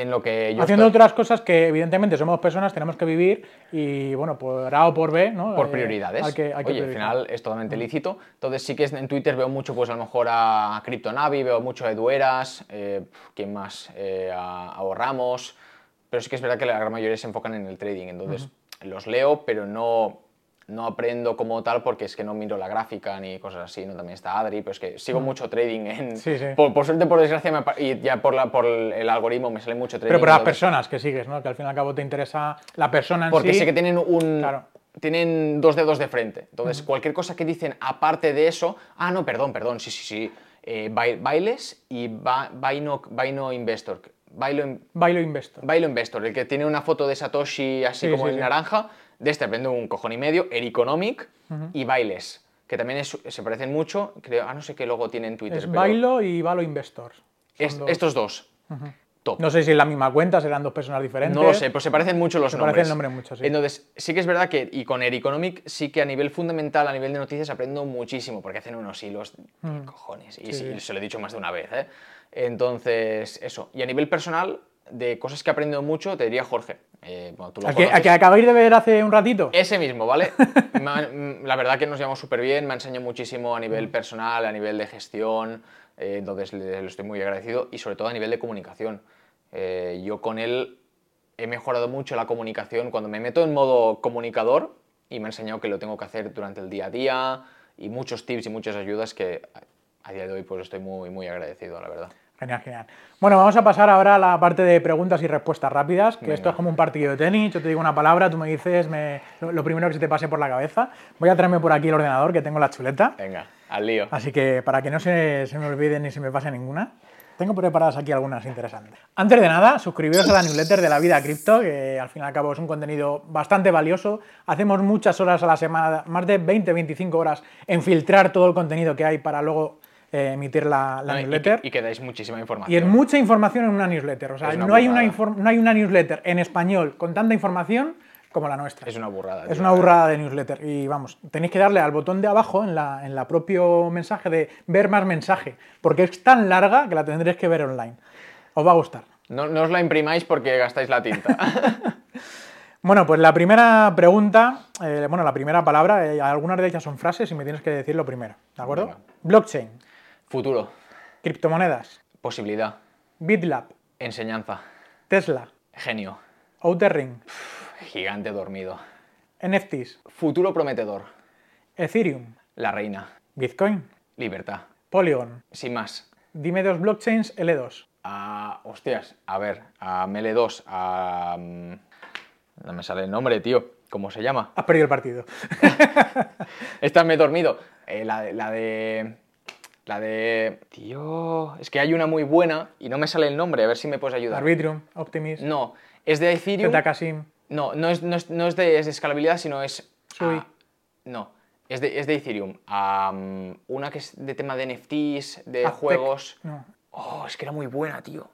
en lo que yo Haciendo estoy. otras cosas que evidentemente somos personas, tenemos que vivir y bueno, por A o por B, ¿no? por Eh, prioridades. hay que- hay que Oye, al final es totalmente lícito. Entonces sí que en Twitter veo mucho, pues a lo mejor a Cryptonavi, veo mucho a Edueras, eh, ¿quién más? Eh, a, a Ramos. Pero sí que es verdad que la gran mayoría se enfocan en el trading. Entonces los leo, pero no, no aprendo como tal porque es que no miro la gráfica ni cosas así. ¿no? También está Adri, pero es que sigo mucho trading. En, Sí, sí. Por, por suerte, por desgracia, me y ya por, la, por el algoritmo me sale mucho trading. Pero por las personas que sigues, ¿no? Que al fin y al cabo te interesa la persona en porque sí. sé que tienen un. Claro. Tienen dos dedos de frente. Entonces, cualquier cosa que dicen aparte de eso. Ah, no, perdón, perdón, sí, sí, sí. Eh, Bai- Bailes y Ba- Baino, Baino Investor. Bailo, Bailo Investor. Bailo Investor, el que tiene una foto de Satoshi así Sí, como en naranja. De este aprendo un cojón y medio. Ericonomic y Bailes, que también es- se parecen mucho. Creo, ah, no sé qué logo tiene en Twitter. Es pero- Bailo y Balo Investors. Es- dos. estos dos. Top. No sé si es la misma cuenta, serán dos personas diferentes. No lo sé, pues se parecen mucho los Se nombres. parecen el nombre mucho, sí. Entonces, sí que es verdad que, y con Air Economic, sí que a nivel fundamental, a nivel de noticias, aprendo muchísimo, porque hacen unos hilos de cojones. Y, Mm. Sí, sí, sí. se lo he dicho más de una vez, ¿eh? Entonces, eso. Y a nivel personal, de cosas que he aprendido mucho, te diría Jorge. Eh, bueno, tú lo ¿A que, a que acabáis de ver hace un ratito? Ese mismo, ¿vale? Me mm, la verdad que nos llevamos súper bien, me ha enseñado muchísimo a Mm. nivel personal, a nivel de gestión, eh, entonces le, le estoy muy agradecido y sobre todo a nivel de comunicación. Eh, yo con él he mejorado mucho la comunicación cuando me meto en modo comunicador y me ha enseñado que lo tengo que hacer durante el día a día y muchos tips y muchas ayudas que a- a día de hoy pues estoy muy, muy agradecido, la verdad. Genial, genial. Bueno, vamos a pasar ahora a la parte de preguntas y respuestas rápidas, que esto es como un partido de tenis. Yo te digo una palabra, tú me dices me- lo primero que se te pase por la cabeza. Voy a traerme por aquí el ordenador, que tengo la chuleta. Venga, al lío. Así que para que no se, se me olvide ni se me pase ninguna, tengo preparadas aquí algunas interesantes. Antes de nada, suscribiros a la newsletter de la vida cripto, que al fin y al cabo es un contenido bastante valioso. Hacemos muchas horas a la semana, más de 20-25 horas en filtrar todo el contenido que hay para luego eh, emitir la, la No, y- newsletter. Y, que dais muchísima información. Y es mucha información en una newsletter. O sea, no hay una, no hay una newsletter en español con tanta información como la nuestra. Es una burrada. Es tío. una burrada de newsletter. Y vamos, tenéis que darle al botón de abajo en la, en la propio mensaje de ver más mensaje. Porque es tan larga que la tendréis que ver online. Os va a gustar. No, no os la imprimáis porque gastáis la tinta. Bueno, pues la primera pregunta, eh, bueno, la primera palabra, eh, algunas de ellas son frases y me tienes que decir lo primero. ¿De acuerdo? Venga. Blockchain, Futuro, criptomonedas, posibilidad, BitLab, enseñanza, Tesla, genio, Outer Ring, gigante dormido, NFTs, futuro prometedor, Ethereum, la reina, Bitcoin, libertad. Polygon. Sin más. Dime dos blockchains L2. Ah, hostias, a ver, a Mele2, a... mm, No me sale el nombre, tío. ¿Cómo se llama? Has perdido el partido. Esta me he dormido. Eh, la, de- la de... La de... Tío... Es que hay una muy buena y no me sale el nombre. A ver si me puedes ayudar. Arbitrum, Optimism, No, es de Ethereum. Zcasim. No, no es, no es, no es de, es de escalabilidad, sino es... Sui. ah, no, es de, es de Ethereum. Am, una que es de tema de NFTs, de Aztec. juegos. No. Oh, es que era muy buena, tío.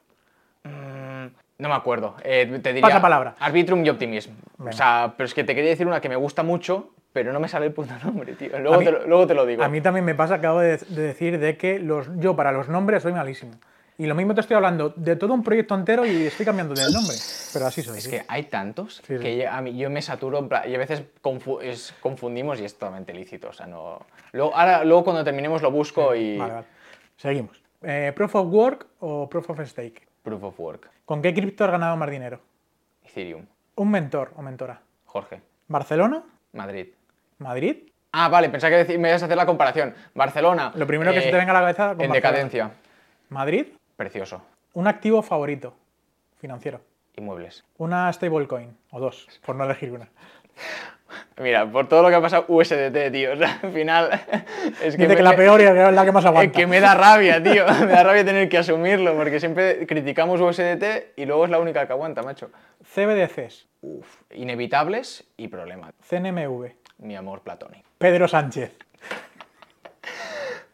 Mm, no me acuerdo. Eh, te diría Pasa palabra. Arbitrum y Optimism. Venga. O sea, pero es que te quería decir una que me gusta mucho, pero no me sale el puto nombre, tío. Luego, mí- te, lo, luego te lo digo. A mí también me pasa, acabo de, de decir, de que los, yo para los nombres soy malísimo. Y lo mismo te estoy hablando de todo un proyecto entero y estoy cambiando del nombre. Pero así soy. Es sí. que hay tantos Sí, sí. que ya- a mí, yo me saturo y a veces confu- es- confundimos y es totalmente lícito. O sea, no... luego, ahora, luego cuando terminemos lo busco y... Vale, vale. Seguimos. Eh, ¿Proof of Work o Proof of Stake? Proof of Work. ¿Con qué cripto has ganado más dinero? Ethereum. ¿Un mentor o mentora? Jorge. ¿Barcelona? Madrid. ¿Madrid? Ah, vale, pensaba que me ibas a hacer la comparación. Barcelona. Lo primero que eh, se te venga a la cabeza con En Barcelona. decadencia. ¿Madrid? Precioso. ¿Un activo favorito financiero? Inmuebles. ¿Una stablecoin? O dos, por no elegir una. Mira, por todo lo que ha pasado USDT, tío. O sea, al final. Es Dice me- que la peor y es la que más Es aguanta. que me da rabia, tío. Me da rabia tener que asumirlo, porque siempre criticamos USDT y luego es la única que aguanta, macho. CBDCs, Uf, inevitables y problemas. CNMV, Mi amor platónico. Pedro Sánchez,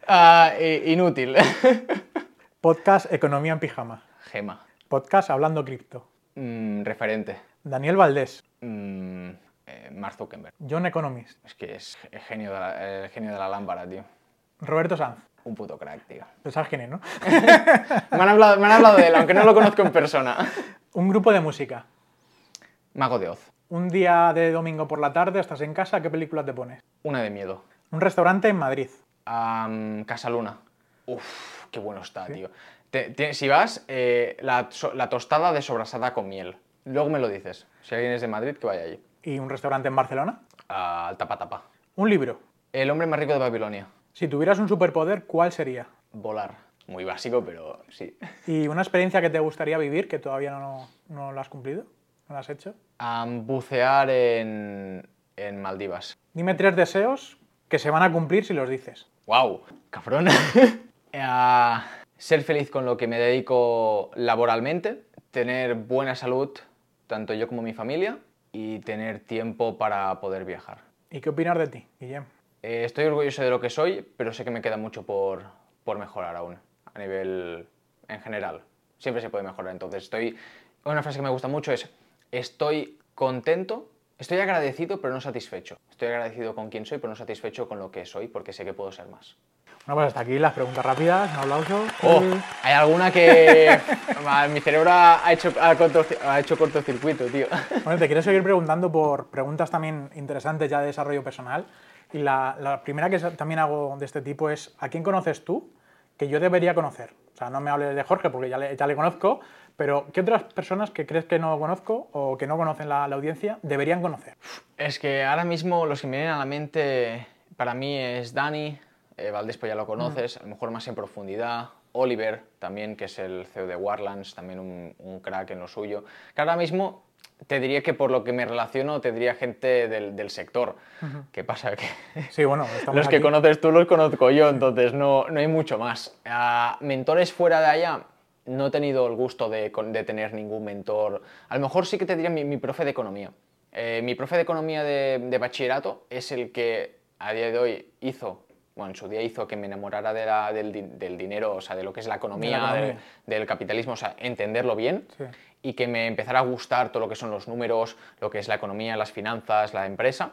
Ah, inútil. podcast Economía en Pijama, Gema. podcast Hablando Cripto, Mm, referente. Daniel Valdés, Mm, eh, Mark Zuckerberg. John Economist, Es que es el genio de la, el genio de la lámpara, tío. Roberto Sanz. Un puto crack, tío. Pues sabes quién es, ¿no? Me han, hablado, me han hablado de él, aunque no lo conozco en persona. Un grupo de música. Mago de Oz. Un día de domingo por la tarde, estás en casa, ¿qué película te pones? Una de miedo. Un restaurante en Madrid. Am, Casaluna. Uf, qué bueno está, tío. Te- te- si vas, eh, la, so- la tostada de sobrasada con miel. Luego me lo dices. Si alguien es de Madrid, que vaya allí. Y un restaurante en Barcelona. Al tapa tapa. Un libro. El hombre más rico de Babilonia. Si tuvieras un superpoder, ¿cuál sería? Volar. Muy básico, pero sí. ¿Y una experiencia que te gustaría vivir que todavía no, no lo has cumplido? ¿No lo has hecho? Am, bucear en, en Maldivas. Dime tres deseos que se van a cumplir si los dices. ¡Wow! ¡Cabrón! Ah, ser feliz con lo que me dedico laboralmente, tener buena salud, tanto yo como mi familia, y tener tiempo para poder viajar. ¿Y qué opinas de ti, Guillem? Eh, estoy orgulloso de lo que soy, pero sé que me queda mucho por, por mejorar aún, a nivel en general. Siempre se puede mejorar. Entonces, estoy. Una frase que me gusta mucho es: Estoy contento, estoy agradecido, pero no satisfecho. Estoy agradecido con quien soy, pero no satisfecho con lo que soy, porque sé que puedo ser más. Bueno, pues hasta aquí las preguntas rápidas. Un aplauso. Oh, hay alguna que. Mi cerebro ha hecho, ha, hecho cortocircuito, tío. Bueno, te quiero seguir preguntando por preguntas también interesantes ya de desarrollo personal. Y la, la primera que también hago de este tipo es, ¿a quién conoces tú que yo debería conocer? O sea, no me hables de Jorge porque ya le, ya le conozco, pero ¿qué otras personas que crees que no conozco o que no conocen la, la audiencia deberían conocer? Es que ahora mismo los que me vienen a la mente para mí es Dani, eh, Valdés pues ya lo conoces, a lo mejor más en profundidad, Oliver también, que es el CEO de Warlands, también un, un crack en lo suyo. Que ahora mismo te diría que por lo que me relaciono te diría gente del, del sector. ¿Qué pasa? Que Sí, bueno, los que aquí. conoces tú los conozco yo, entonces no, no hay mucho más. Ah, mentores fuera de allá, no he tenido el gusto de, tener ningún mentor. A lo mejor sí que te diría mi, mi profe de economía. Eh, mi profe de economía de, de bachillerato es el que a día de hoy hizo, bueno, en su día hizo que me enamorara de la- del, di- del dinero, o sea, de lo que es la economía, economía. del- del capitalismo, o sea, entenderlo bien Sí. y que me empezara a gustar todo lo que son los números, lo que es la economía, las finanzas, la empresa.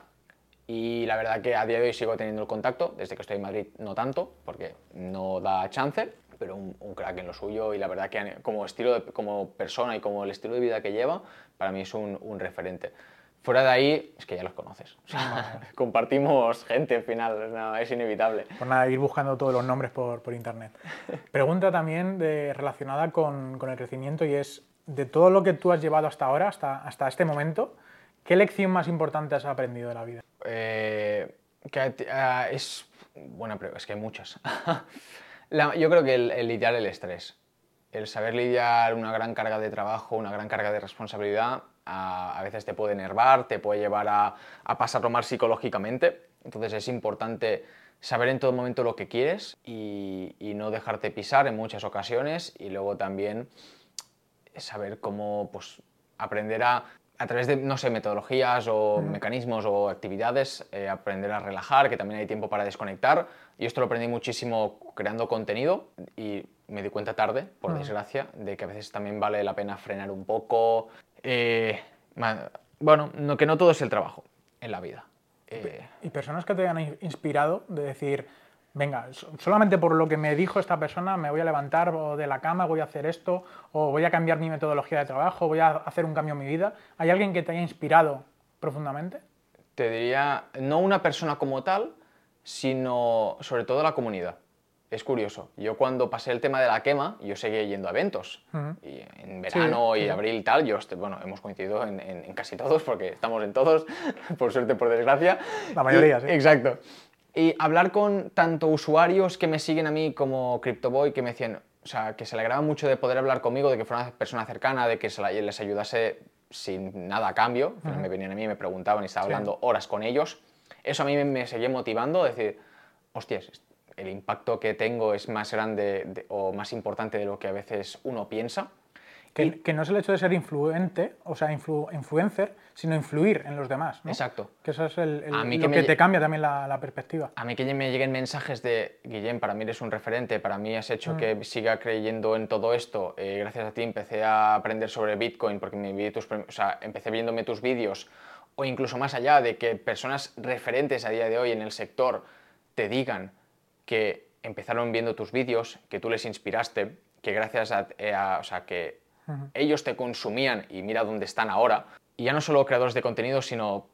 Y la verdad que a día de hoy sigo teniendo el contacto, desde que estoy en Madrid no tanto, porque no da chance, pero un, un crack en lo suyo y la verdad que como estilo, de- como persona y como el estilo de vida que lleva, para mí es un, un referente. Fuera de ahí, es que ya los conoces. O sea, compartimos gente al final, no, es inevitable. Por nada, ir buscando todos los nombres por, por internet. Pregunta también de- relacionada con, con el crecimiento y es, de todo lo que tú has llevado hasta ahora, hasta, hasta este momento, ¿qué lección más importante has aprendido de la vida? Eh, que, eh, es buena pregunta, es que hay muchas. Yo creo que el, lidiar el estrés, el saber lidiar una gran carga de trabajo, una gran carga de responsabilidad, a, veces te puede enervar, te puede llevar a, a pasarlo mal psicológicamente. Entonces es importante saber en todo momento lo que quieres y, y no dejarte pisar en muchas ocasiones y luego también saber cómo pues, aprender a, a través de, no sé, metodologías o mecanismos o actividades, eh, aprender a relajar, que también hay tiempo para desconectar. Y esto lo aprendí muchísimo creando contenido y me di cuenta tarde, por desgracia, de que a veces también vale la pena frenar un poco. Eh, bueno, no, que no todo es el trabajo en la vida. Eh, Y personas que te han in- inspirado de decir, venga, so- solamente por lo que me dijo esta persona me voy a levantar de la cama, voy a hacer esto, o voy a cambiar mi metodología de trabajo, voy a hacer un cambio en mi vida. ¿Hay alguien que te haya inspirado profundamente? te diría, no una persona como tal, sino sobre todo la comunidad. Es curioso, yo cuando pasé el tema de la quema, yo seguía yendo a eventos. Y en verano sí, y sí. abril y tal, yo, bueno, hemos coincidido en, en- en casi todos, porque estamos en todos, por suerte, por desgracia. La mayoría, Y- sí. Exacto. Y hablar con tanto usuarios que me siguen a mí como CryptoBoy, que me decían, o sea, que se alegraban mucho de poder hablar conmigo, de que fuera una persona cercana, de que se la- les ayudase sin nada a cambio. Al final Me venían a mí, me preguntaban y estaba Sí. hablando horas con ellos. Eso a mí me, me seguía motivando decir, hostias, el impacto que tengo es más grande de- o más importante de lo que a veces uno piensa. Que, que no es el hecho de ser influente, o sea, influ- influencer, sino influir en los demás. ¿no? Exacto. Que eso es el, el- A mí lo que te cambia también la, la perspectiva. A mí que me lleguen mensajes de Guillem, para mí eres un referente, para mí has hecho que siga creyendo en todo esto. eh, gracias a ti empecé a aprender sobre Bitcoin porque me vi tus, prim- o sea, empecé viéndome tus vídeos. O incluso más allá de que personas referentes a día de hoy en el sector te digan que empezaron viendo tus vídeos, que tú les inspiraste, que gracias a, eh, a- o sea, que ellos te consumían y mira dónde están ahora. Y ya no solo creadores de contenido, sino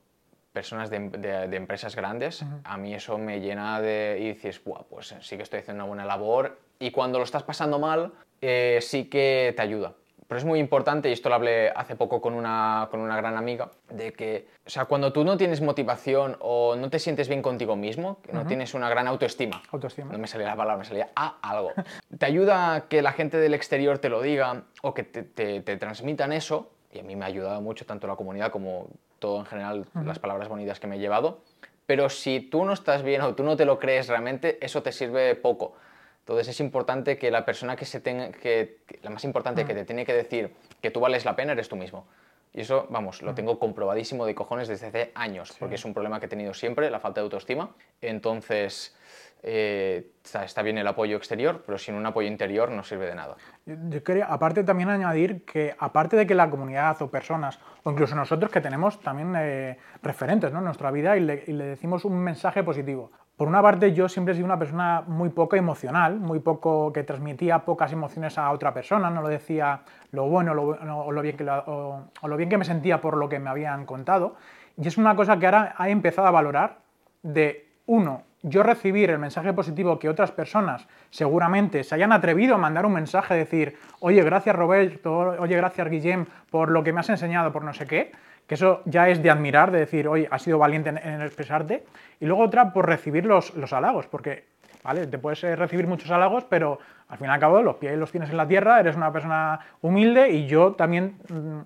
personas de, de- de empresas grandes, a mí eso me llena de... y dices, Buah, pues sí que estoy haciendo una buena labor. Y cuando lo estás pasando mal, eh, sí que te ayuda. Pero es muy importante, y esto lo hablé hace poco con una, con una gran amiga, de que, o sea, cuando tú no tienes motivación o no te sientes bien contigo mismo, que no tienes una gran autoestima, Autoestima. no me salía la palabra, me salía a algo. Te ayuda a que la gente del exterior te lo diga o que te, te- te transmitan eso, y a mí me ha ayudado mucho tanto la comunidad como todo en general, las palabras bonitas que me he llevado. Pero si tú no estás bien o tú no te lo crees realmente, eso te sirve poco. Entonces es importante que la persona que se tenga, que, que la más importante que te tiene que decir que tú vales la pena eres tú mismo. Y eso, vamos, lo tengo comprobadísimo de cojones desde hace años, porque es un problema que he tenido siempre, la falta de autoestima. Entonces, eh, está, está, bien el apoyo exterior, pero sin un apoyo interior no sirve de nada. Yo quería, aparte, también añadir que, aparte de que la comunidad o personas, o incluso nosotros que tenemos también eh, referentes ¿no? en nuestra vida y le, y le decimos un mensaje positivo. Por una parte, yo siempre he sido una persona muy poco emocional, muy poco que transmitía pocas emociones a otra persona, no lo decía lo bueno o, lo bien que o lo bien que me sentía por lo que me habían contado. Y es una cosa que ahora he empezado a valorar de, uno, yo recibir el mensaje positivo que otras personas seguramente se hayan atrevido a mandar un mensaje, decir, oye, gracias Roberto, oye, gracias Guillem por lo que me has enseñado, por no sé qué, que eso ya es de admirar, de decir, oye, has sido valiente en, expresarte. Y luego otra, por recibir los, los halagos, porque, ¿vale? Te puedes eh, recibir muchos halagos, pero al fin y al cabo los pies los tienes en la tierra, eres una persona humilde y yo también mm,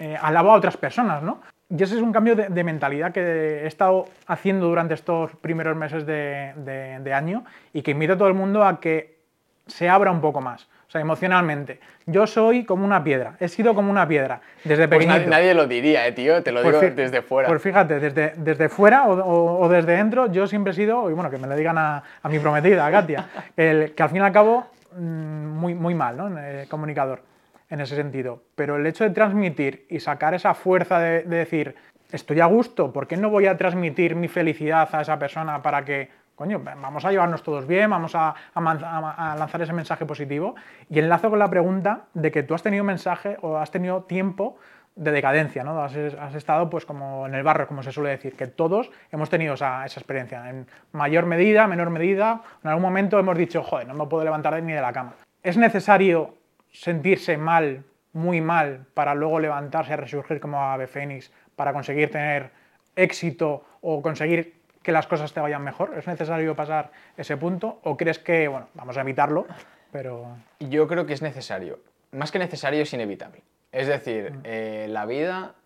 eh, alabo a otras personas, ¿no? Y ese es un cambio de, mentalidad que he estado haciendo durante estos primeros meses de, de, de año y que invito a todo el mundo a que se abra un poco más. O sea, emocionalmente. Yo soy como una piedra, he sido como una piedra desde pues pequeñito. Nadie, nadie, lo diría, eh, tío, te lo pues digo desde fuera. Pues fíjate, desde, desde fuera o, o, o, desde dentro, yo siempre he sido, y bueno, que me lo digan a, a mi prometida, a Katia, el, que al fin y al cabo, mmm, muy, muy mal, ¿no? El comunicador, en ese sentido. Pero el hecho de transmitir y sacar esa fuerza de, de decir, estoy a gusto, ¿por qué no voy a transmitir mi felicidad a esa persona para que coño, vamos a llevarnos todos bien, vamos a, lanzar ese mensaje positivo. Y enlazo con la pregunta de que tú has tenido mensaje o has tenido tiempo de decadencia, ¿no? Has, estado pues como en el barro, como se suele decir, que todos hemos tenido esa, esa, experiencia, en mayor medida, menor medida, en algún momento hemos dicho, joder, no me puedo levantar ni de la cama. ¿Es necesario sentirse mal, muy mal, para luego levantarse a resurgir como ave fénix, para conseguir tener éxito o conseguir que las cosas te vayan mejor? ¿Es necesario pasar ese punto? ¿O crees que, bueno, vamos a evitarlo, pero... Yo creo que es necesario. Más que necesario, es inevitable. Es decir, mm. eh, la vida,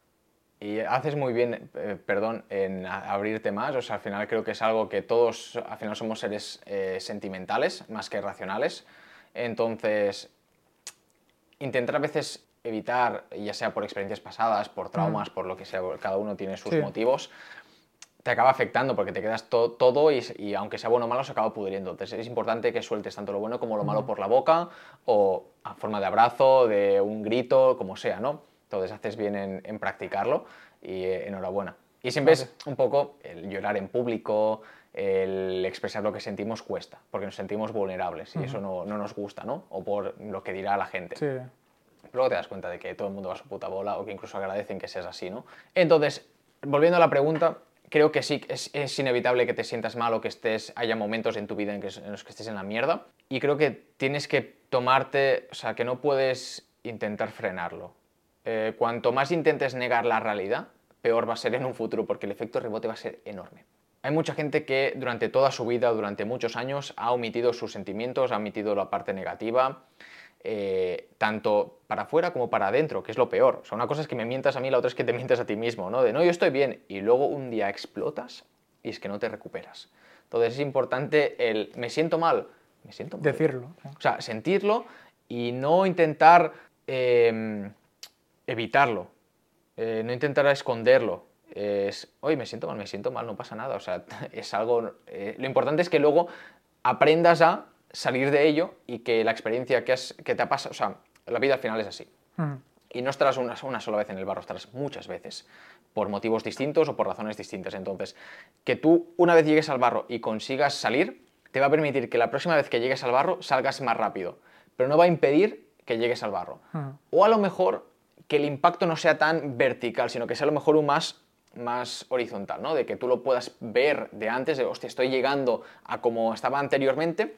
y haces muy bien, eh, perdón, en abrirte más, o sea, al final creo que es algo que todos, al final somos seres eh, sentimentales, más que racionales. Entonces, intentar a veces evitar, ya sea por experiencias pasadas, por traumas, mm. por lo que sea, cada uno tiene sus sí. motivos, te acaba afectando porque te quedas to todo y, y, aunque sea bueno o malo se acaba pudriendo. Entonces es importante que sueltes tanto lo bueno como lo malo por la boca o a forma de abrazo, de un grito, como sea, ¿no? Entonces haces bien en, en practicarlo y eh, enhorabuena. Y siempre vale. es un poco el llorar en público, el expresar lo que sentimos cuesta, porque nos sentimos vulnerables y uh -huh. eso no, no, nos gusta, ¿no? O por lo que dirá la gente. Sí. Luego te das cuenta de que todo el mundo va a su puta bola o que incluso agradecen que seas así, ¿no? Entonces, volviendo a la pregunta, creo que sí, es, es, inevitable que te sientas mal o que estés, haya momentos en tu vida en, los que estés en la mierda. Y creo que tienes que tomarte, o sea, que no puedes intentar frenarlo. Eh, cuanto más intentes negar la realidad, peor va a ser en un futuro, porque el efecto rebote va a ser enorme. Hay mucha gente que durante toda su vida, durante muchos años, ha omitido sus sentimientos, ha omitido la parte negativa, eh, tanto para afuera como para adentro, que es lo peor. O sea, una cosa es que me mientas a mí, la otra es que te mientas a ti mismo, ¿no? De no, yo estoy bien, y luego un día explotas y es que no te recuperas. Entonces es importante el me siento mal, me siento mal. Decirlo. O sea, sentirlo y no intentar eh, evitarlo, eh, no intentar esconderlo. Es, oye, me siento mal, me siento mal, no pasa nada. O sea, es algo. Eh, lo importante es que luego aprendas a salir de ello y que la experiencia que, has, que te ha pasado, o sea, la vida al final es así. Mm. Y no estarás una, una, sola vez en el barro, estarás muchas veces, por motivos distintos o por razones distintas. Entonces, que tú una vez llegues al barro y consigas salir, te va a permitir que la próxima vez que llegues al barro salgas más rápido, pero no va a impedir que llegues al barro. Mm. O a lo mejor que el impacto no sea tan vertical, sino que sea a lo mejor un más más horizontal, ¿no? De que tú lo puedas ver de antes, de, hostia, estoy llegando a como estaba anteriormente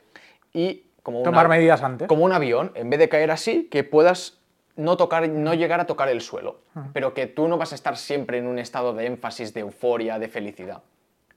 y como Tomar medidas antes. Como un avión, en vez de caer así, que puedas no, tocar, no llegar a tocar el suelo, uh -huh. pero que tú no vas a estar siempre en un estado de énfasis, de euforia, de felicidad.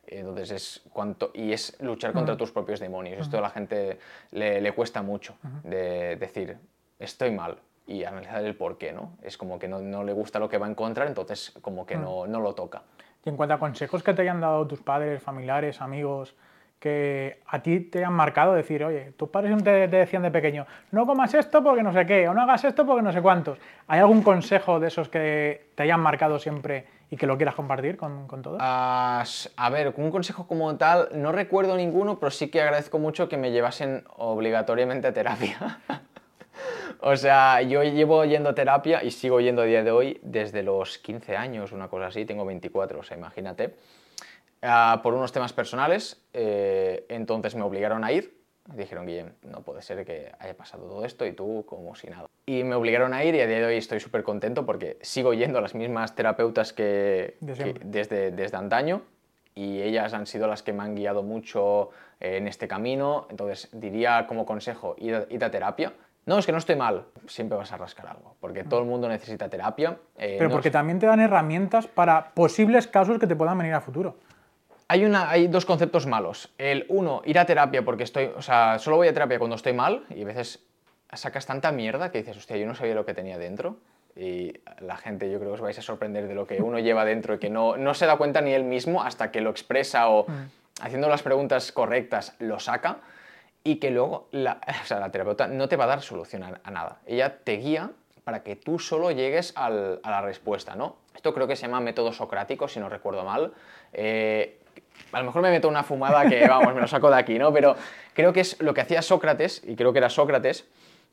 Entonces es cuanto y es luchar contra uh -huh. tus propios demonios. Esto a la gente le, le cuesta mucho de decir estoy mal y analizar el por qué, ¿no? Es como que no, no, le gusta lo que va a encontrar, entonces como que no, no lo toca. Y en cuanto a consejos que te hayan dado tus padres, familiares, amigos, que a ti te han marcado decir, oye, tus padres te, te decían de pequeño, no comas esto porque no sé qué, o no hagas esto porque no sé cuántos. ¿Hay algún consejo de esos que te hayan marcado siempre y que lo quieras compartir con, todos? A ver, un consejo como tal, no recuerdo ninguno, pero sí que agradezco mucho que me llevasen obligatoriamente a terapia. o sea, yo llevo yendo a terapia y sigo yendo a día de hoy desde los 15 años, una cosa así, tengo 24, o sea, imagínate. Ah, por unos temas personales, eh, entonces me obligaron a ir. Dijeron, Guillem, no puede ser que haya pasado todo esto y tú como si nada. Y me obligaron a ir y a día de hoy estoy súper contento porque sigo yendo a las mismas terapeutas que, De que desde, desde antaño y ellas han sido las que me han guiado mucho eh, en este camino. Entonces diría como consejo, id a, id a terapia. No, es que no estoy mal, siempre vas a rascar algo, porque todo el mundo necesita terapia. eh, Pero no porque es- también te dan herramientas para posibles casos que te puedan venir a futuro. Hay, una, hay dos conceptos malos. El uno, ir a terapia porque estoy, o sea, solo voy a terapia cuando estoy mal y a veces sacas tanta mierda que dices, hostia, yo no sabía lo que tenía dentro. Y la gente, yo creo que os vais a sorprender de lo que uno lleva dentro y que no, no se da cuenta ni él mismo hasta que lo expresa o haciendo las preguntas correctas lo saca y que luego la, o sea, la terapeuta no te va a dar solución a, a nada. Ella te guía para que tú solo llegues al- a la respuesta, ¿no? Esto creo que se llama método socrático, si no recuerdo mal. Eh, a lo mejor me meto una fumada que, vamos, me lo saco de aquí, ¿no? Pero creo que es lo que hacía Sócrates, y creo que era Sócrates,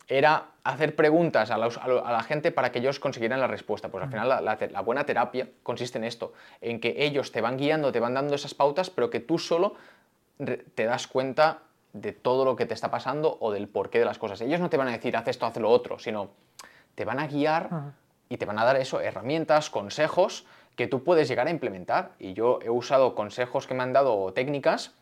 era hacer preguntas a, la gente para que ellos consiguieran la respuesta. Pues al final la, la buena terapia consiste en esto, en que ellos te van guiando, te van dando esas pautas, pero que tú solo te das cuenta de todo lo que te está pasando o del porqué de las cosas. Ellos no te van a decir, haz esto, haz lo otro, sino te van a guiar y te van a dar eso, herramientas, consejos que tú puedes llegar a implementar. Y yo he usado consejos que me han dado o técnicas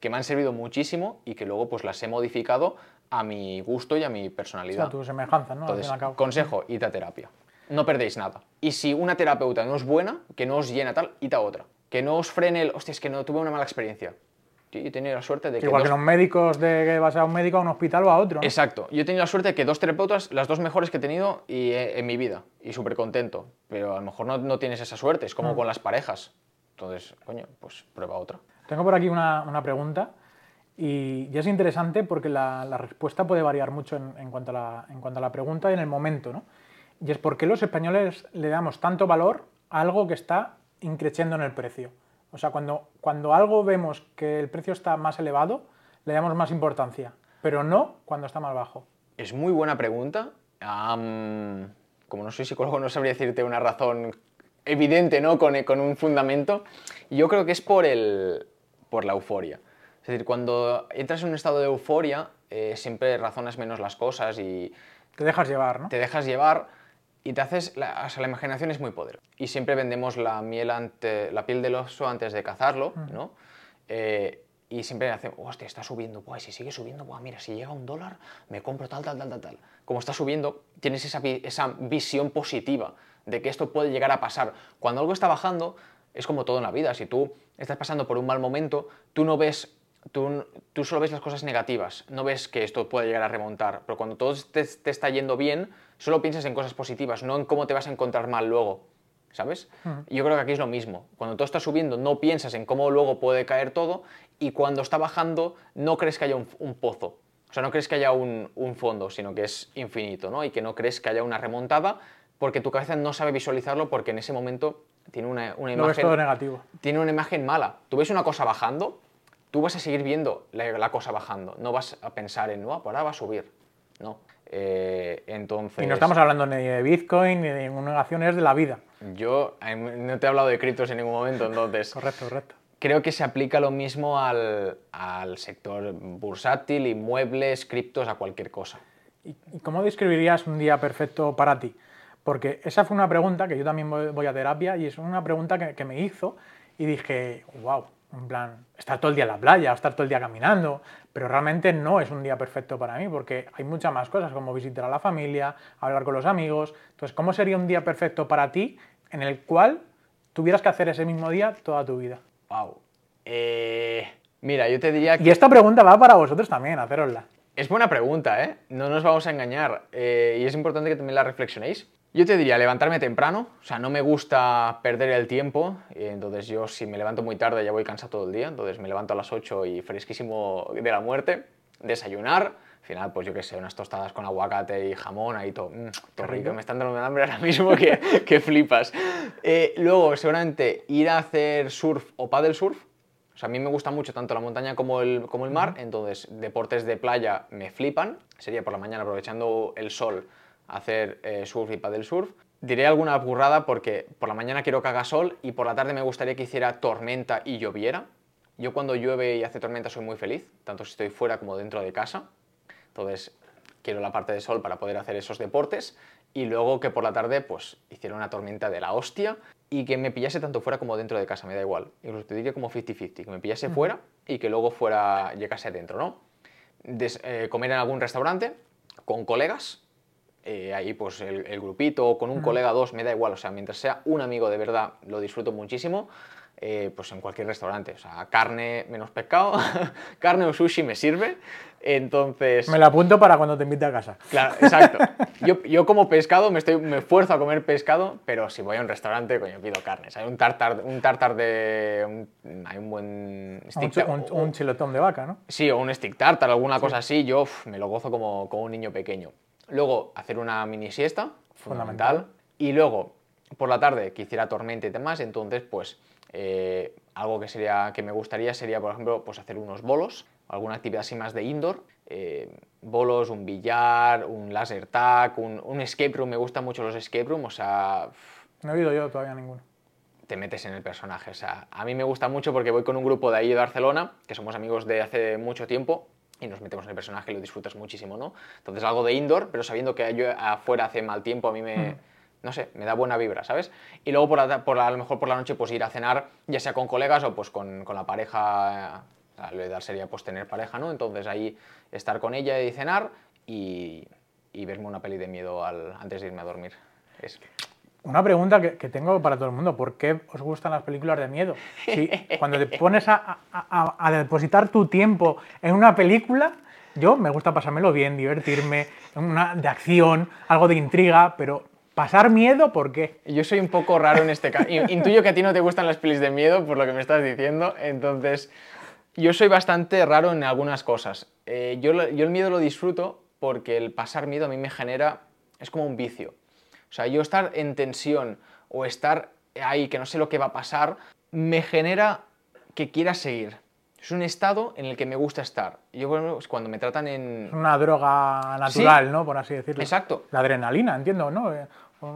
que me han servido muchísimo y que luego pues las he modificado a mi gusto y a mi O personalidad. sea, tu semejanza, ¿no? Entonces, consejo, id a terapia. No perdéis nada. Y si una terapeuta no es buena, que no os llena tal, id a otra. Que no os frene el, hostia, es que no tuve una mala experiencia. Yo he tenido la suerte de que Igual dos- que los médicos de que vas a un médico a un hospital o a otro. ¿no? Exacto. Yo he tenido la suerte de que dos terapeutas, las dos mejores que he tenido y, eh, en mi vida, y súper contento. Pero a lo mejor no, no tienes esa suerte, es Mm. como con las parejas. Entonces, coño, pues prueba otra. Tengo por aquí una, una pregunta y, y es interesante porque la, la respuesta puede variar mucho en, en cuanto a la, en cuanto a la pregunta y en el momento, ¿no? Y es por qué los españoles le damos tanto valor a algo que está increciendo en el precio. O sea, cuando, cuando algo vemos que el precio está más elevado, le damos más importancia, pero no cuando está más bajo. Es muy buena pregunta. Am, como no soy psicólogo, no sabría decirte una razón evidente, ¿no? Con, con un fundamento. Yo creo que es por, el, por la euforia. Es decir, cuando entras en un estado de euforia, eh, siempre razonas menos las cosas y Te dejas llevar, ¿no? te dejas llevar y te haces. La, o sea, la imaginación es muy poderosa. Y siempre vendemos la, miel ante, la piel del oso antes de cazarlo, ¿no? Eh, y siempre hacemos, hostia, está subiendo, y si sigue subiendo, buah, mira, si llega a un dólar, me compro tal, tal, tal, tal, tal. Como está subiendo, tienes esa, esa visión positiva de que esto puede llegar a pasar. Cuando algo está bajando, es como todo en la vida. Si tú estás pasando por un mal momento, tú no ves Tú, tú solo ves las cosas negativas, no ves que esto puede llegar a remontar, pero cuando todo te, te está yendo bien, solo piensas en cosas positivas, no en cómo te vas a encontrar mal luego, ¿sabes? Yo creo que aquí es lo mismo. Cuando todo está subiendo, no piensas en cómo luego puede caer todo, y cuando está bajando, no crees que haya un, un pozo. O sea, no crees que haya un, un fondo, sino que es infinito, ¿no? Y que no crees que haya una remontada, porque tu cabeza no sabe visualizarlo, porque en ese momento tiene una, una Lo ves imagen todo negativo. tiene una imagen mala. Tú ves una cosa bajando, tú vas a seguir viendo la, la cosa bajando. No vas a pensar en, no, por ahora va a subir. No. Eh, entonces. Y no estamos hablando ni de Bitcoin ni de ninguna acción, es de la vida. Yo eh, no te he hablado de criptos en ningún momento, entonces. Correcto, correcto. Creo que se aplica lo mismo al, al sector bursátil, inmuebles, criptos, a cualquier cosa. ¿Y cómo describirías un día perfecto para ti? Porque esa fue una pregunta que yo también voy voy a terapia y es una pregunta que, que me hizo y dije, wow, en plan, estar todo el día en la playa, estar todo el día caminando, pero realmente no es un día perfecto para mí porque hay muchas más cosas como visitar a la familia, hablar con los amigos. Entonces, ¿cómo sería un día perfecto para ti en el cual tuvieras que hacer ese mismo día toda tu vida? Wow. Eh, mira, yo te diría que. Y esta pregunta va para vosotros también, hacerosla. Es buena pregunta, ¿eh? No nos vamos a engañar. Eh, y es importante que también la reflexionéis. Yo te diría levantarme temprano, o sea, no me gusta perder el tiempo, y entonces yo si me levanto muy tarde ya voy cansado todo el día, entonces me levanto a las 8 y fresquísimo de la muerte, desayunar, al final pues yo qué sé, unas tostadas con aguacate y jamón, ahí todo, mm, todo rico, me están dando un hambre ahora mismo que, que flipas. Eh, luego seguramente ir a hacer surf o paddle surf, o sea, a mí me gusta mucho tanto la montaña como el, como el mar, entonces deportes de playa me flipan, sería por la mañana aprovechando el sol hacer eh, surf y paddle surf. Diré alguna burrada porque por la mañana quiero que haga sol y por la tarde me gustaría que hiciera tormenta y lloviera. Yo cuando llueve y hace tormenta soy muy feliz, tanto si estoy fuera como dentro de casa. Entonces quiero la parte de sol para poder hacer esos deportes y luego que por la tarde pues hiciera una tormenta de la hostia y que me pillase tanto fuera como dentro de casa, me da igual. Incluso te diría como 50-50, que me pillase fuera y que luego fuera, llegase adentro, ¿no? Eh, comer en algún restaurante con colegas, eh, ahí pues el, grupito o con un colega dos, me da igual, o sea, mientras sea un amigo de verdad, lo disfruto muchísimo, eh, pues en cualquier restaurante, o sea, carne menos pescado, carne o sushi me sirve, entonces... Me la apunto para cuando te invite a casa. Claro, exacto. Yo, yo como pescado, me, estoy, me esfuerzo a comer pescado, pero si voy a un restaurante, coño, pido carne, hay un tartar, un tartar de... hay un buen... Stick un, un, chilotón de vaca, ¿no? Sí, o un stick tartar, alguna cosa así, yo me lo gozo como, como un niño pequeño. Luego, hacer una mini siesta, fundamental. Y luego, por la tarde, que hiciera tormenta y demás, entonces, pues, eh, algo que, sería, que me gustaría sería, por ejemplo, pues hacer unos bolos, alguna actividad así más de indoor, eh, bolos, un billar, un laser tag, un, escape room, me gustan mucho los escape room, o sea... No he oído yo todavía ninguno. Te metes en el personaje, o sea, a mí me gusta mucho porque voy con un grupo de ahí de Barcelona, que somos amigos de hace mucho tiempo, y nos metemos en el personaje y lo disfrutas muchísimo, ¿no? Entonces algo de indoor, pero sabiendo que yo afuera hace mal tiempo, a mí me, hmm. no sé, me da buena vibra, ¿sabes? Y luego por, la, por a lo mejor por la noche pues ir a cenar, ya sea con colegas o pues con, con la pareja, lo ideal sería pues tener pareja, ¿no? Entonces ahí estar con ella y cenar y, y verme una peli de miedo al, antes de irme a dormir. Es... Una pregunta que, tengo para todo el mundo, ¿por qué os gustan las películas de miedo? Si cuando te pones a, depositar tu tiempo en una película, yo me gusta pasármelo bien, divertirme, una de acción, algo de intriga, pero pasar miedo, ¿por qué? Yo soy un poco raro en este caso. Intuyo que a ti no te gustan las pelis de miedo, por lo que me estás diciendo, entonces yo soy bastante raro en algunas cosas. Eh, yo, yo el miedo lo disfruto porque el pasar miedo a mí me genera, es como un vicio. O sea, yo estar en tensión o estar ahí que no sé lo que va a pasar, me genera que quiera seguir. Es un estado en el que me gusta estar. Yo cuando me tratan en... Es una droga natural, ¿no? Por así decirlo. Exacto. La adrenalina, entiendo, ¿no? Eh,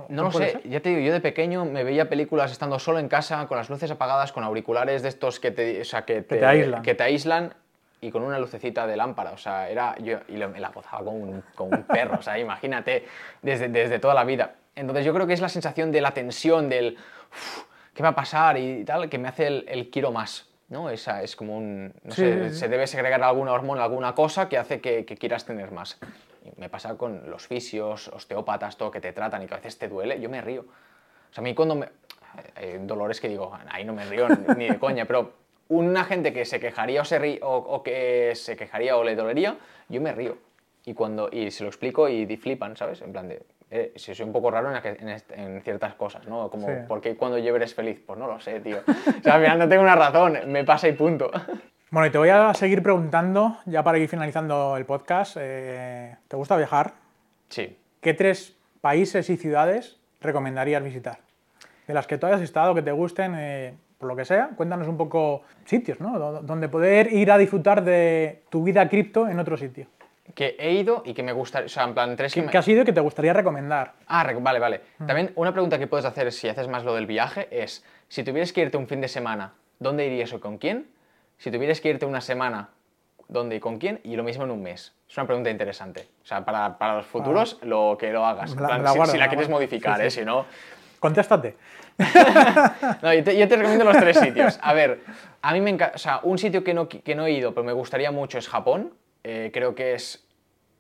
no lo sé, ya te digo, yo de pequeño me veía películas estando solo en casa, con las luces apagadas, con auriculares de estos que te, o sea, que te, que te aíslan y con una lucecita de lámpara, o sea, era yo y me la gozaba como un, un perro, o sea, imagínate, desde, desde toda la vida. Entonces yo creo que es la sensación de la tensión, del qué va a pasar y tal, que me hace el, quiero más. ¿no? Esa es como un. No sé, se debe segregar alguna hormona, alguna cosa que hace que, quieras tener más. me pasa con los fisios, osteópatas, todo que te tratan y que a veces te duele, yo me río. O sea, a mí cuando me. Eh, dolores que digo, ahí no me río ni de coña, pero una gente que se quejaría o, se o, que se quejaría o le dolería, yo me río. Y, cuando, y se lo explico y flipan, ¿sabes? En plan de, eh, si soy un poco raro en, ciertas cosas, ¿no? Como, ¿por qué cuando yo eres feliz? Pues no lo sé, tío. O sea, al final no tengo una razón, me pasa y punto. Bueno, y te voy a seguir preguntando, ya para ir finalizando el podcast, eh, ¿te gusta viajar? Sí. ¿Qué tres países y ciudades recomendarías visitar? De las que tú hayas estado, que te gusten, eh, por lo que sea, cuéntanos un poco sitios, ¿no? Donde poder ir a disfrutar de tu vida cripto en otro sitio que he ido y que me gusta, o sea, en plan tres que, me... que has ido y que te gustaría recomendar. Ah, vale, vale. Mm. También una pregunta que puedes hacer si haces más lo del viaje es, si tuvieras que irte un fin de semana, ¿dónde irías o con quién? Si tuvieras que irte una semana, ¿dónde y con quién? Y lo mismo en un mes. Es una pregunta interesante. O sea, para, para los futuros, lo que lo hagas. si, la, quieres modificar, ¿eh? Si no... Contéstate. no, yo te, yo te, recomiendo los tres sitios. A ver, a mí me encanta... O sea, un sitio que no, que no he ido, pero me gustaría mucho es Japón eh, creo que es,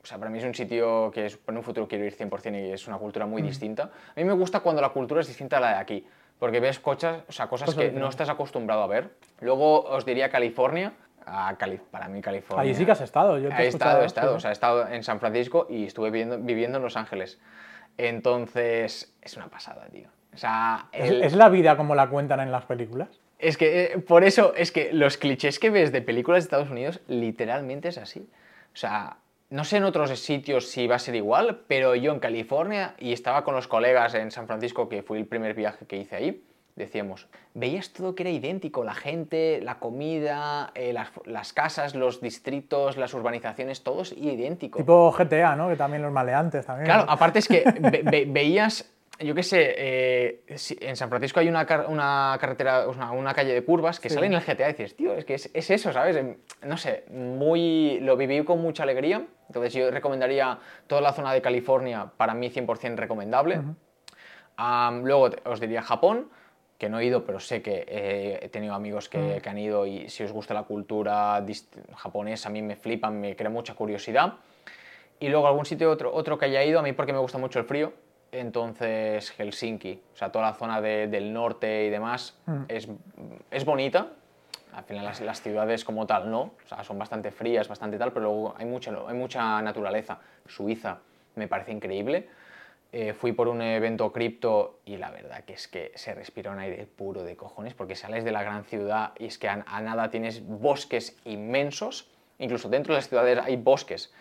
o sea, para mí es un sitio que en un futuro quiero ir 100% y es una cultura muy mm. distinta. A mí me gusta cuando la cultura es distinta a la de aquí, porque ves cochas, o sea, cosas que no estás acostumbrado a ver. Luego os diría California, a Cali para mí California. Ahí sí que has estado. Yo he estado, he estado. O sea, he estado en San Francisco y estuve viviendo, viviendo en Los Ángeles. Entonces, es una pasada, tío. O sea, ¿Es, el- es la vida como la cuentan en las películas? Es que eh, por eso, es que los clichés que ves de películas de Estados Unidos literalmente es así. O sea, no sé en otros sitios si va a ser igual, pero yo en California y estaba con los colegas en San Francisco, que fue el primer viaje que hice ahí, decíamos, veías todo que era idéntico, la gente, la comida, eh, las, las casas, los distritos, las urbanizaciones, todo es idéntico. Tipo GTA, ¿no? Que también los maleantes también. Claro, aparte es que ve- ve- veías, yo qué sé, eh, en San Francisco hay una, car- una carretera, una, una calle de curvas que Sí. sale en el GTA y dices, tío, es que es, es eso, ¿sabes? No sé, muy, lo viví con mucha alegría. Entonces yo recomendaría toda la zona de California, para mí 100% recomendable. Am, luego te- os diría Japón, que no he ido, pero sé que eh, he tenido amigos que, que han ido y si os gusta la cultura japonesa, a mí me flipan, me crea mucha curiosidad. Y luego algún sitio otro, otro que haya ido, a mí porque me gusta mucho el frío, entonces Helsinki, o sea, toda la zona de- del norte y demás, es, es bonita. Al final las, las ciudades como tal no, o sea, son bastante frías, bastante tal, pero luego hay mucha, hay mucha naturaleza. Suiza me parece increíble. Eh, fui por un evento cripto y la verdad que es que se respira un aire puro de cojones porque sales de la gran ciudad y es que a, a nada tienes bosques inmensos, incluso dentro de las ciudades hay bosques.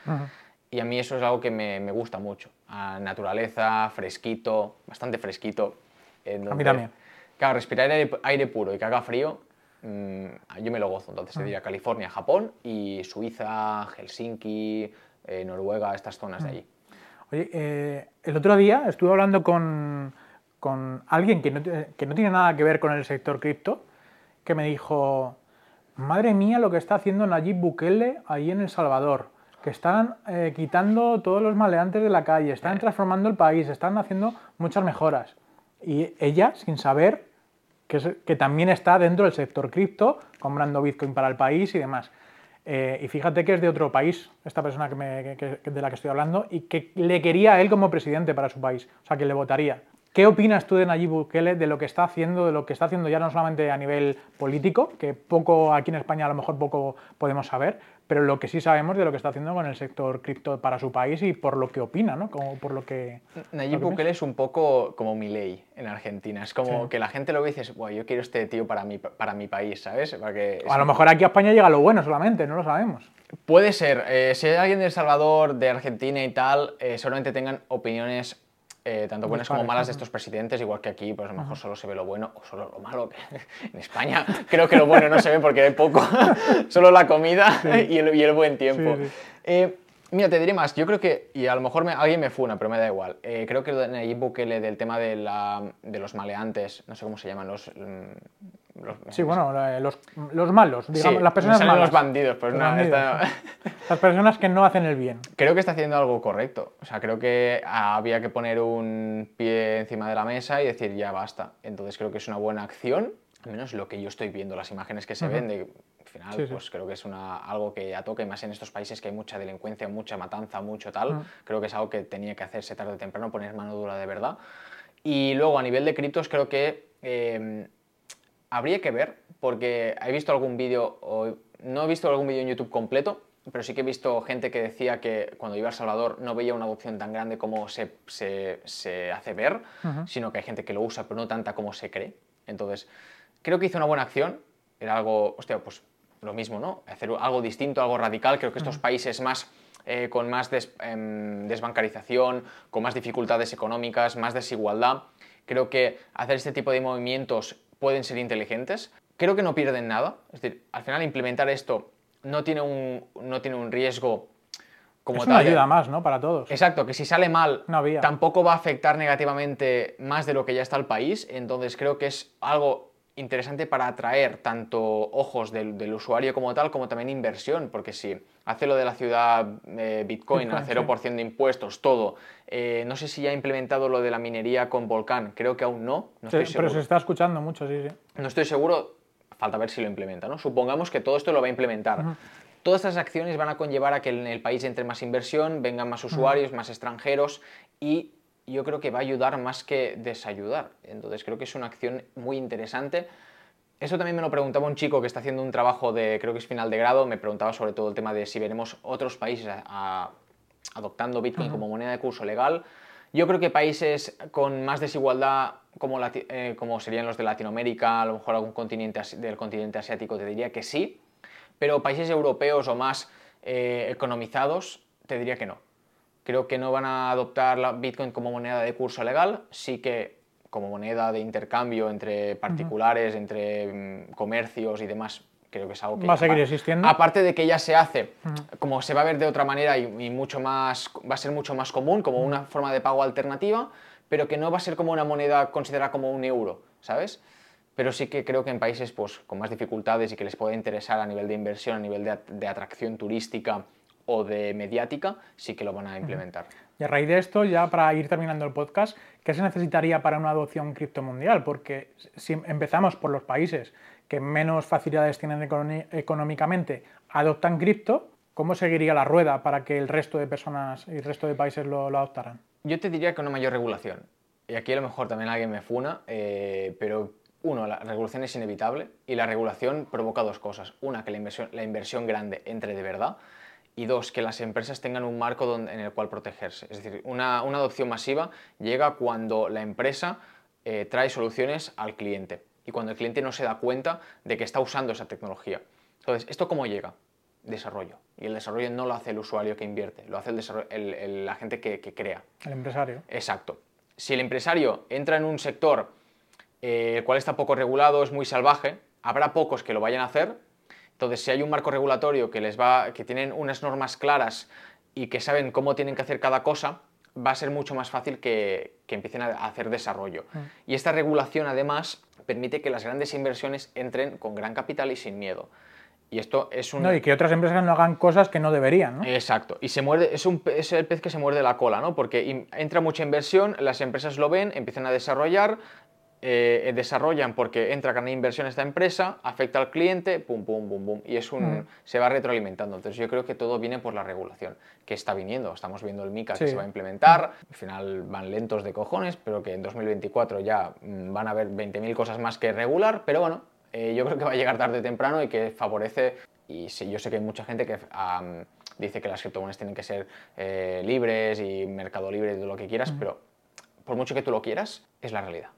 Y a mí eso es algo que me, me gusta mucho. A naturaleza, fresquito, bastante fresquito. Entonces, también. Claro, respirar aire, aire puro y que haga frío, mm, yo me lo gozo. Entonces te diría California, Japón y Suiza, Helsinki, eh, Noruega, estas zonas de allí. Oye, eh, el otro día estuve hablando con, con alguien que no, que no tiene nada que ver con el sector cripto, que me dijo, madre mía lo que está haciendo Nayib Bukele ahí en El Salvador, que están eh, quitando todos los maleantes de la calle, están transformando el país, están haciendo muchas mejoras. Y ella, sin saber que, es- que también está dentro del sector cripto, comprando Bitcoin para el país y demás. Eh, y fíjate que es de otro país, esta persona que me- que- que- de la que estoy hablando, y que le quería a él como presidente para su país, o sea, que le votaría. ¿Qué opinas tú de Nayib Bukele, de lo que está haciendo, de lo que está haciendo ya no solamente a nivel político, que poco aquí en España a lo mejor poco podemos saber, pero lo que sí sabemos de lo que está haciendo con el sector cripto para su país y por lo que opina, ¿no? Como por lo que... Nayib lo que Bukele es un poco como Milei en Argentina. Es como Sí. que la gente lo ve y dices, "Buah, yo quiero este tío para mi, para mi país, ¿sabes? Para que A lo mejor aquí a España llega lo bueno solamente, no lo sabemos. Puede ser. eh, si hay alguien de El Salvador, de Argentina y tal, eh, seguramente tengan opiniones eh, tanto buenas como malas de estos presidentes, igual que aquí, pues a lo mejor solo se ve lo bueno o solo lo malo. en España creo que lo bueno no se ve porque hay poco, solo la comida y, el, y el buen tiempo. Sí, sí. Eh, mira, te diré más. Yo creo que, y a lo mejor me- alguien me funa, pero me da igual. Eh, creo que de Nayib Bukele del tema de, la- de los maleantes, no sé cómo se llaman, los... los- Sí, bueno, eh, los, los malos, Sí, digamos, las personas malas. los bandidos, pues Los nada, bandidos, esta- sí. Las personas que no hacen el bien. Creo que está haciendo algo correcto. O sea, creo que había que poner un pie encima de la mesa y decir ya basta. Entonces creo que es una buena acción, al menos lo que yo estoy viendo, las imágenes que se ven. De, al final, Sí, sí. pues creo que es una, algo que ya toca, y más en estos países que hay mucha delincuencia, mucha matanza, mucho tal. Creo que es algo que tenía que hacerse tarde o temprano, poner mano dura de verdad. Y luego, a nivel de criptos, creo que eh, habría que ver, porque he visto algún vídeo, o no he visto algún vídeo en YouTube completo, pero sí que he visto gente que decía que cuando iba a El Salvador no veía una adopción tan grande como se, se- se hace ver, sino que hay gente que lo usa, pero no tanta como se cree. Entonces, creo que hizo una buena acción, era algo, hostia, pues lo mismo, ¿no? Hacer algo distinto, algo radical. Creo que estos países más eh, con más des- em, desbancarización, con más dificultades económicas, más desigualdad, creo que hacer este tipo de movimientos pueden ser inteligentes. Creo que no pierden nada. Es decir, al final implementar esto no tiene un, no tiene un riesgo como es una tal. ayuda más, ¿no? Para todos. Exacto, que si sale mal, tampoco va a afectar negativamente más de lo que ya está el país. Entonces creo que es algo interesante para atraer tanto ojos del, del usuario como tal, como también inversión, porque si hace lo de la ciudad eh, Bitcoin, a Bitcoin, 0% de impuestos, todo. eh, no sé si ya ha implementado lo de la minería con volcán, creo que aún no. no Sí, estoy pero se está escuchando mucho, sí, sí. No estoy seguro, falta ver si lo implementa, ¿no? Supongamos que todo esto lo va a implementar. Todas estas acciones van a conllevar a que en el país entre más inversión, vengan más usuarios, más extranjeros y yo creo que va a ayudar más que desayudar. Entonces creo que es una acción muy interesante. Eso también me lo preguntaba un chico que está haciendo un trabajo de, creo que es final de grado, me preguntaba sobre todo el tema de si veremos otros países a- a- adoptando Bitcoin como moneda de curso legal. Yo creo que países con más desigualdad, como, eh, como serían los de Latinoamérica, a lo mejor algún continente del continente asiático, te diría que sí, pero países europeos o más eh, economizados, te diría que no. Creo que no van a adoptar la Bitcoin como moneda de curso legal, sí que como moneda de intercambio entre particulares, entre mm, comercios y demás, creo que es algo que Va a seguir existiendo. Aparte de que ya se hace, como se va a ver de otra manera y, y mucho más, va a ser mucho más común, como una forma de pago alternativa, pero que no va a ser como una moneda considerada como un euro, ¿sabes? Pero sí que creo que en países pues, con más dificultades y que les pueda interesar a nivel de inversión, a nivel de, at- de atracción turística o de mediática, sí que lo van a implementar. Y a raíz de esto, ya para ir terminando el podcast, ¿qué se necesitaría para una adopción cripto mundial? Porque si empezamos por los países que menos facilidades tienen económicamente, adoptan cripto, ¿cómo seguiría la rueda para que el resto de personas y el resto de países lo, lo adoptaran? Yo te diría que una mayor regulación. Y aquí a lo mejor también alguien me funa, eh, pero uno, la regulación es inevitable y la regulación provoca dos cosas. Una, que la inversión, la inversión grande entre de verdad y dos, que las empresas tengan un marco donde- en el cual protegerse. Es decir, una, una adopción masiva llega cuando la empresa eh, trae soluciones al cliente y cuando el cliente no se da cuenta de que está usando esa tecnología. Entonces, ¿esto cómo llega? Desarrollo. Y el desarrollo no lo hace el usuario que invierte, lo hace el el- el- la gente que- que crea. El empresario. Exacto. Si el empresario entra en un sector eh, el cual está poco regulado, es muy salvaje, habrá pocos que lo vayan a hacer. Entonces, si hay un marco regulatorio que les va, que tienen unas normas claras y que saben cómo tienen que hacer cada cosa, va a ser mucho más fácil que, que empiecen a hacer desarrollo. Y esta regulación, además, permite que las grandes inversiones entren con gran capital y sin miedo. Y esto es un... No, y que otras empresas no hagan cosas que no deberían, ¿no? Exacto, y se muerde, es, un, es el pez que se muerde la cola, ¿no? Porque entra mucha inversión, las empresas lo ven, empiezan a desarrollar, eh, desarrollan porque entra gran inversión esta empresa, afecta al cliente, pum, pum, pum, pum, y es un, Mm. se va retroalimentando. Entonces yo creo que todo viene por la regulación, que está viniendo. Estamos viendo el MICA que se va a implementar, al final van lentos de cojones, pero que en 2024 ya mm, van a haber 20.000 cosas más que regular, pero bueno, eh, yo creo que va a llegar tarde o temprano y que favorece, y sí, yo sé que hay mucha gente que am, dice que las criptomonedas tienen que ser eh, libres y mercado libre y todo lo que quieras, pero por mucho que tú lo quieras, es la realidad.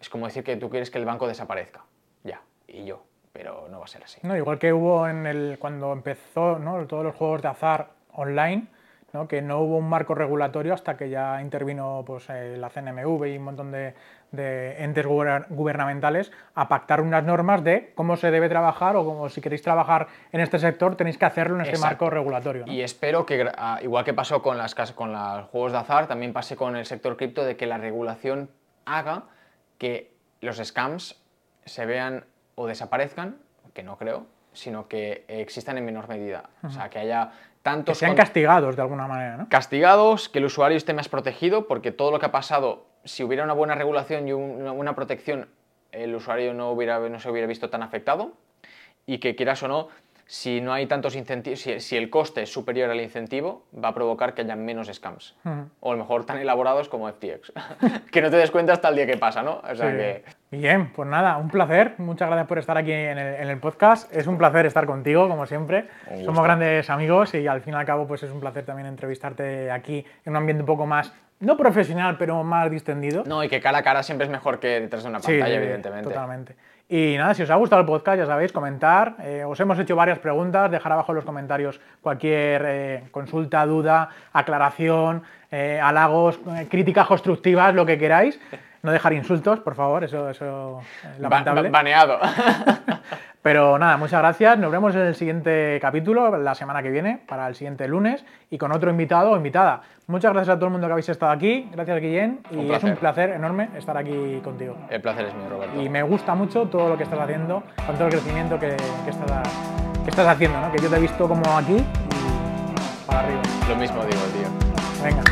Es como decir que tú quieres que el banco desaparezca. Ya, y yo, pero no va a ser así. No, igual que hubo en el, cuando empezó ¿no? todos los juegos de azar online, ¿no? que no hubo un marco regulatorio hasta que ya intervino pues, eh, la CNMV y un montón de, de entes guber- gubernamentales a pactar unas normas de cómo se debe trabajar o como si queréis trabajar en este sector tenéis que hacerlo en este Exacto. marco regulatorio. ¿no? Y espero que, ah, igual que pasó con, las, con los juegos de azar, también pase con el sector cripto de que la regulación haga que los scams se vean o desaparezcan, que no creo, sino que existan en menor medida. O sea, que haya que tantos... sean con- castigados de alguna manera. ¿no? castigados, que el usuario esté más protegido, porque todo lo que ha pasado, si hubiera una buena regulación y un- una, una protección, el usuario no, hubiera, no se hubiera visto tan afectado, y que quieras o no, si no hay tantos incentivos, si, si el coste es superior al incentivo, va a provocar que haya menos scams. O a lo mejor tan elaborados como FTX, que no te des cuenta hasta el día que pasa, ¿no? O sea Sí. que... Bien, pues nada, un placer. Muchas gracias por estar aquí en el, en el podcast. Es un placer estar contigo, como siempre. Somos grandes amigos y al fin y al cabo pues es un placer también entrevistarte aquí en un ambiente un poco más, no profesional, pero más distendido. No, y que cara a cara siempre es mejor que detrás de una pantalla, sí, evidentemente. Totalmente. Y nada, si os ha gustado el podcast, ya sabéis, comentar. Eh, os hemos hecho varias preguntas, dejar abajo en los comentarios cualquier eh, consulta, duda, aclaración, eh, halagos, críticas constructivas, lo que queráis. No dejar insultos, por favor, eso, es Ba- lamentable. ba- baneado. Pero nada, muchas gracias. Nos vemos en el siguiente capítulo, la semana que viene, para el siguiente lunes, y con otro invitado o invitada. Muchas gracias a todo el mundo que habéis estado aquí. Gracias, Guillén. Y es un placer. placer enorme estar aquí contigo. el placer es mío, Roberto. Y me gusta mucho todo lo que estás haciendo, con todo el crecimiento que, que estás, que estás haciendo, ¿no? Que yo te he visto como aquí y para arriba. Lo mismo digo, tío. Venga,